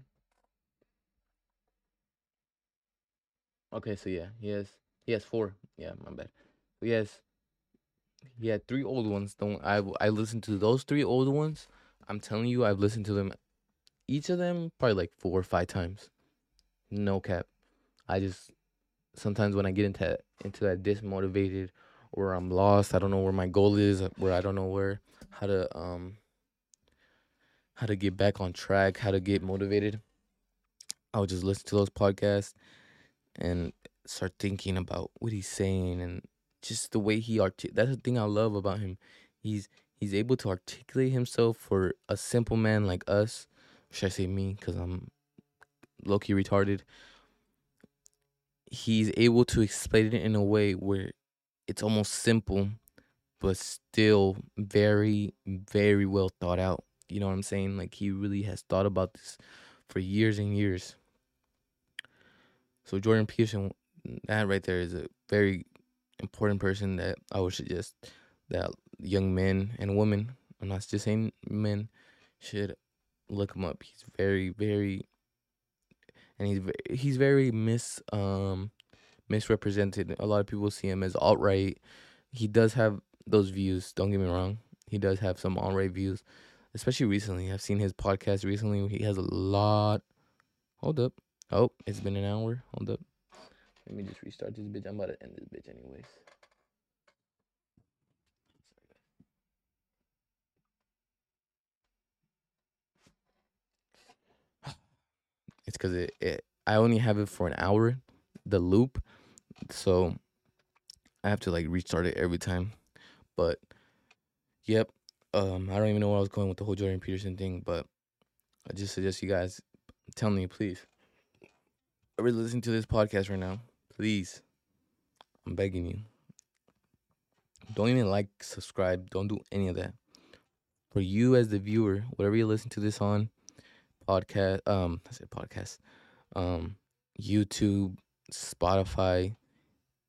[SPEAKER 2] Okay, so yeah, he has he has four. Yeah, my bad. He has he had three old ones. Don't I? I listened to those three old ones. I'm telling you, I've listened to them, each of them probably like four or five times. No cap. I just sometimes when I get into into that dismotivated or I'm lost, I don't know where my goal is, where I don't know where how to um how to get back on track, how to get motivated. I would just listen to those podcasts and start thinking about what he's saying and just the way he artic. That's the thing I love about him. He's he's able to articulate himself for a simple man like us. Should I say me? Because I'm low key retarded. He's able to explain it in a way where it's almost simple, but still very very well thought out. You know what I'm saying? Like he really has thought about this for years and years. So Jordan Peterson, that right there is a very important person that I would suggest that young men and women, I'm not just saying men, should look him up. He's very, very, and he's he's very mis um misrepresented. A lot of people see him as alt right. He does have those views. Don't get me wrong. He does have some alt right views, especially recently. I've seen his podcast recently. He has a lot. Hold up. Oh, it's been an hour. Hold up. Let me just restart this bitch. I'm about to end this bitch anyways. It's because it, it I only have it for an hour, the loop. So I have to like restart it every time. But yep. Um, I don't even know where I was going with the whole Jordan Peterson thing, but I just suggest you guys tell me, please. Are you listening to this podcast right now? Please. I'm begging you. Don't even like, subscribe, don't do any of that. For you as the viewer, whatever you listen to this on, podcast, um, I said podcast, um, YouTube, Spotify,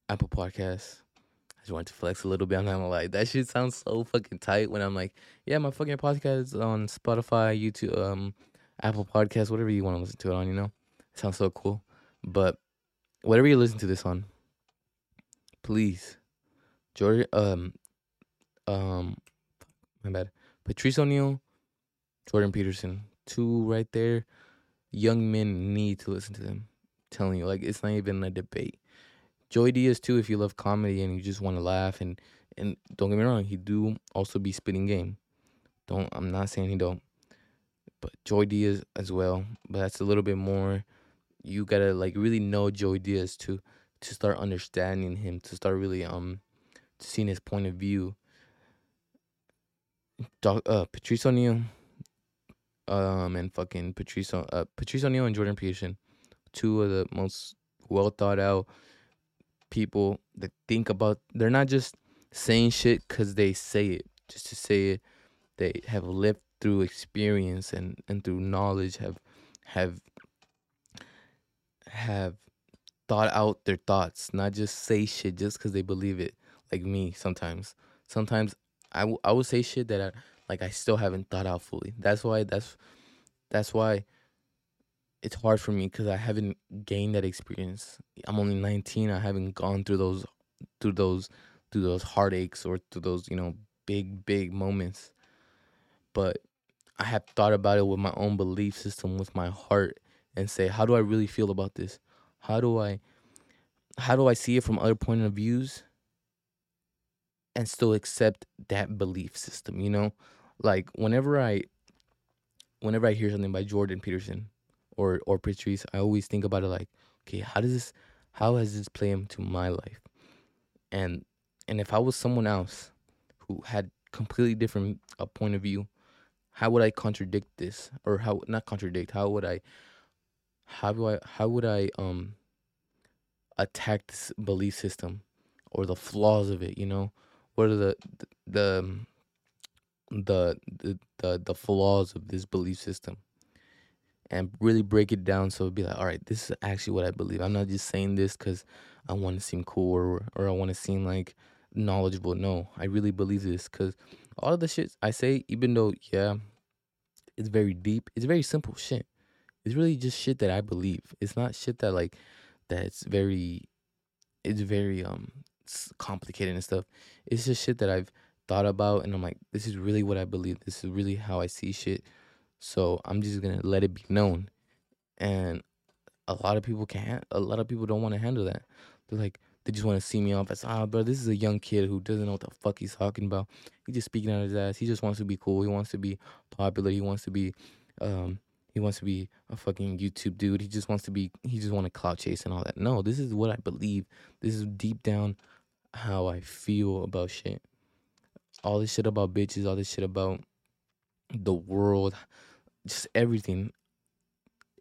[SPEAKER 2] Apple Podcasts. I just wanted to flex a little bit. I'm not gonna lie. That shit sounds so fucking tight when I'm like, yeah, my fucking podcast is on Spotify, YouTube, um, Apple Podcasts, whatever you want to listen to it on, you know? It sounds so cool. But whatever you listen to this on, please, Jordan, um, um, my bad, Patrice O'Neal, Jordan Peterson, two right there. Young men need to listen to them. I'm telling you, like it's not even a debate. Joey Diaz too, if you love comedy and you just want to laugh and and don't get me wrong, he do also be spitting game. Don't I'm not saying he don't, but Joey Diaz as well. But that's a little bit more. You gotta like really know Joey Diaz to to start understanding him, to start really um seeing his point of view. Doc, uh, Patrice O'Neal, um, and fucking Patrice, uh, Patrice O'Neal and Jordan Peterson, two of the most well thought out people that think about. They're not just saying shit because they say it, just to say it. They have lived through experience and and through knowledge. Have have have thought out their thoughts, not just say shit just because they believe it. Like me, sometimes. Sometimes I, w- I would say shit that I like I still haven't thought out fully. That's why that's that's why it's hard for me because I haven't gained that experience. I'm only 19. I haven't gone through those through those through those heartaches or through those you know big big moments. But I have thought about it with my own belief system, with my heart, and say, how do I really feel about this? How do I how do I see it from other point of views and still accept that belief system, you know? Like whenever I whenever I hear something by Jordan Peterson or or Patrice, I always think about it like, okay, how does this how has this played into my life? And and if I was someone else who had completely different a point of view, how would I contradict this or how not contradict, how would I how do I how would I um attack this belief system or the flaws of it, you know? What are the the the the the, the flaws of this belief system? And really break it down so it'd be like, all right, this is actually what I believe. I'm not just saying this because I want to seem cool or or I want to seem like knowledgeable. No, I really believe this because all of the shit I say, even though yeah, it's very deep, it's very simple shit. It's really just shit that I believe. It's not shit that like that's very it's very um complicated and stuff. It's just shit that I've thought about and I'm like this is really what I believe. This is really how I see shit. So I'm just to let it be known. And a lot of people can't a lot of people don't want to handle that. They're like they just want to see me off as ah, bro, this is a young kid who doesn't know what the fuck he's talking about. He's just speaking out his ass. He just wants to be cool. He wants to be popular. He wants to be um he wants to be a fucking YouTube dude. He just wants to be he just want to clout chase and all that. No, this is what I believe. This is deep down how I feel about shit. All this shit about bitches, all this shit about the world, just everything.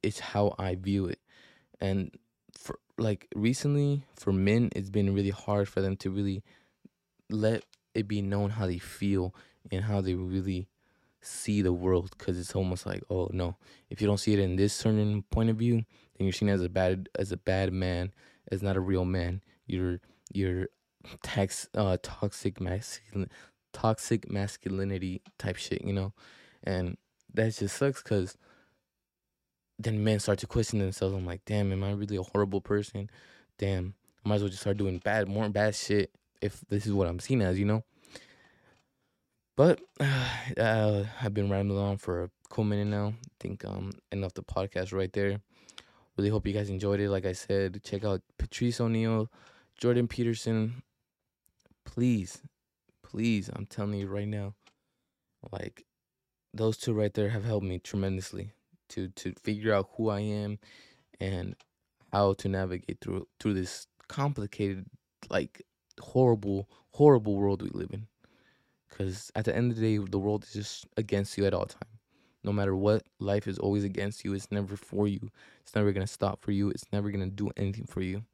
[SPEAKER 2] It's how I view it. And for like recently for men it's been really hard for them to really let it be known how they feel and how they really see the world because it's almost like oh no if you don't see it in this certain point of view then you're seen as a bad as a bad man as not a real man you're you're tax uh toxic masculine toxic masculinity type shit you know and that just sucks because then men start to question themselves i'm like damn am i really a horrible person damn i might as well just start doing bad more bad shit if this is what i'm seen as you know but uh, I've been rambling on for a cool minute now. I think um enough the podcast right there. Really hope you guys enjoyed it. Like I said, check out Patrice O'Neal, Jordan Peterson. Please, please, I'm telling you right now, like those two right there have helped me tremendously to to figure out who I am and how to navigate through through this complicated like horrible, horrible world we live in. Because at the end of the day, the world is just against you at all time. No matter what, life is always against you. It's never for you. It's never gonna stop for you. It's never gonna do anything for you.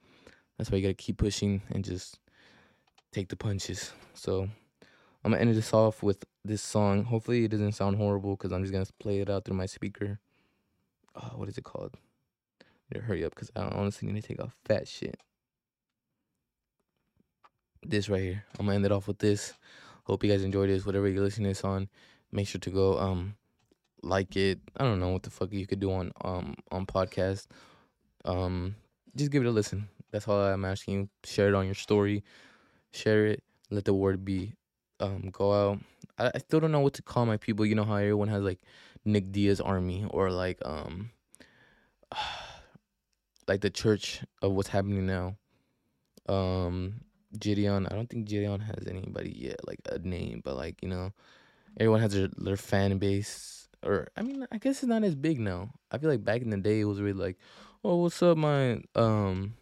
[SPEAKER 2] That's why you gotta keep pushing and just take the punches. So I'm gonna end this off with this song. Hopefully it doesn't sound horrible because I'm just gonna play it out through my speaker. Uh, what is it called? Hurry up because I honestly need to take a fat shit. This right here. I'm gonna end it off with this. Hope you guys enjoyed this. Whatever you're listening to this on, make sure to go um like it. I don't know what the fuck you could do on um on podcast. Um, just give it a listen. That's all I'm asking you. Share it on your story. Share it. Let the word be um go out. I, I still don't know what to call my people. You know how everyone has like Nick Diaz Army or like um like the church of what's happening now. Um Gideon, I don't think Gideon has anybody yet, like a name, but like, you know, everyone has their, their fan base or I mean, I guess it's not as big now. I feel like back in the day it was really like, "Oh, what's up, my um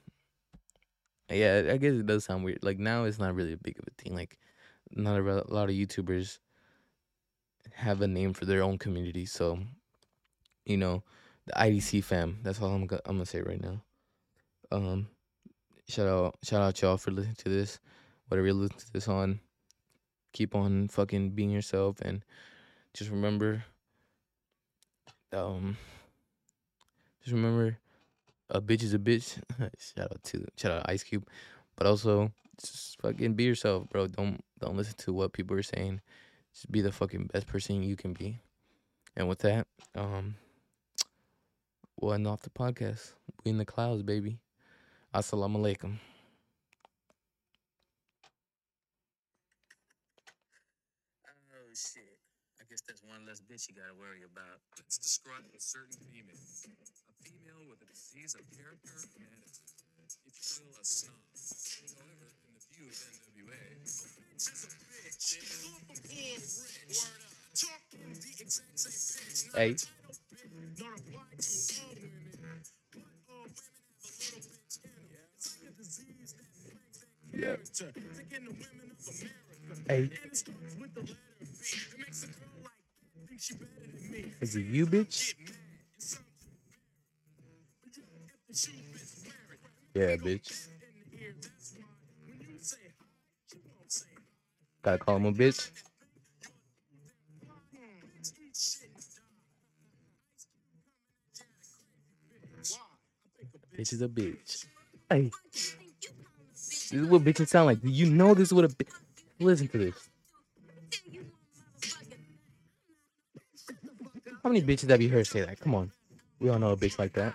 [SPEAKER 2] yeah, I guess it does sound weird. Like now it's not really a big of a thing. Like not a, re- a lot of YouTubers have a name for their own community. So, you know, the IDC fam. That's all I'm go- I'm gonna say right now. Um, shout out shout out y'all for listening to this. Whatever you listen to this on, keep on fucking being yourself and just remember. Um, just remember, a bitch is a bitch. shout out to shout out Ice Cube, but also just fucking be yourself, bro. Don't don't listen to what people are saying. Just be the fucking best person you can be. And with that, um, we'll end off the podcast. We in the clouds, baby. Assalamu alaikum.
[SPEAKER 1] Oh shit. I guess that's one less bitch you gotta worry about. Let's describe a certain female. Female with a disease of character and attitude. A snob. However, in the view of NWA, a bitch is a bitch. Rich. Talking the exact same. Not
[SPEAKER 2] Hey.
[SPEAKER 1] a title not applied to all women. But all women have a little in it. It's like a disease that their character. The women of America.
[SPEAKER 2] Hey.
[SPEAKER 1] And it starts with the letter. It makes a girl like think she better than me.
[SPEAKER 2] Is it you, bitch?
[SPEAKER 1] Get mad. Say hi.
[SPEAKER 2] Gotta call him a bitch.
[SPEAKER 1] Eat shit and die. Why? I think a
[SPEAKER 2] Bitch is a bitch. Hey. This is what bitches sound like. Do you know this is what a bitch... Listen to this. How many bitches have you heard say that? Come on. We all know a bitch like that.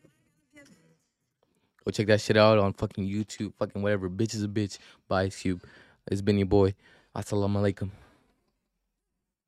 [SPEAKER 2] Go check that shit out on fucking YouTube, fucking whatever. Bitch is a bitch by Ice Cube. It's been your boy. Assalamu alaikum.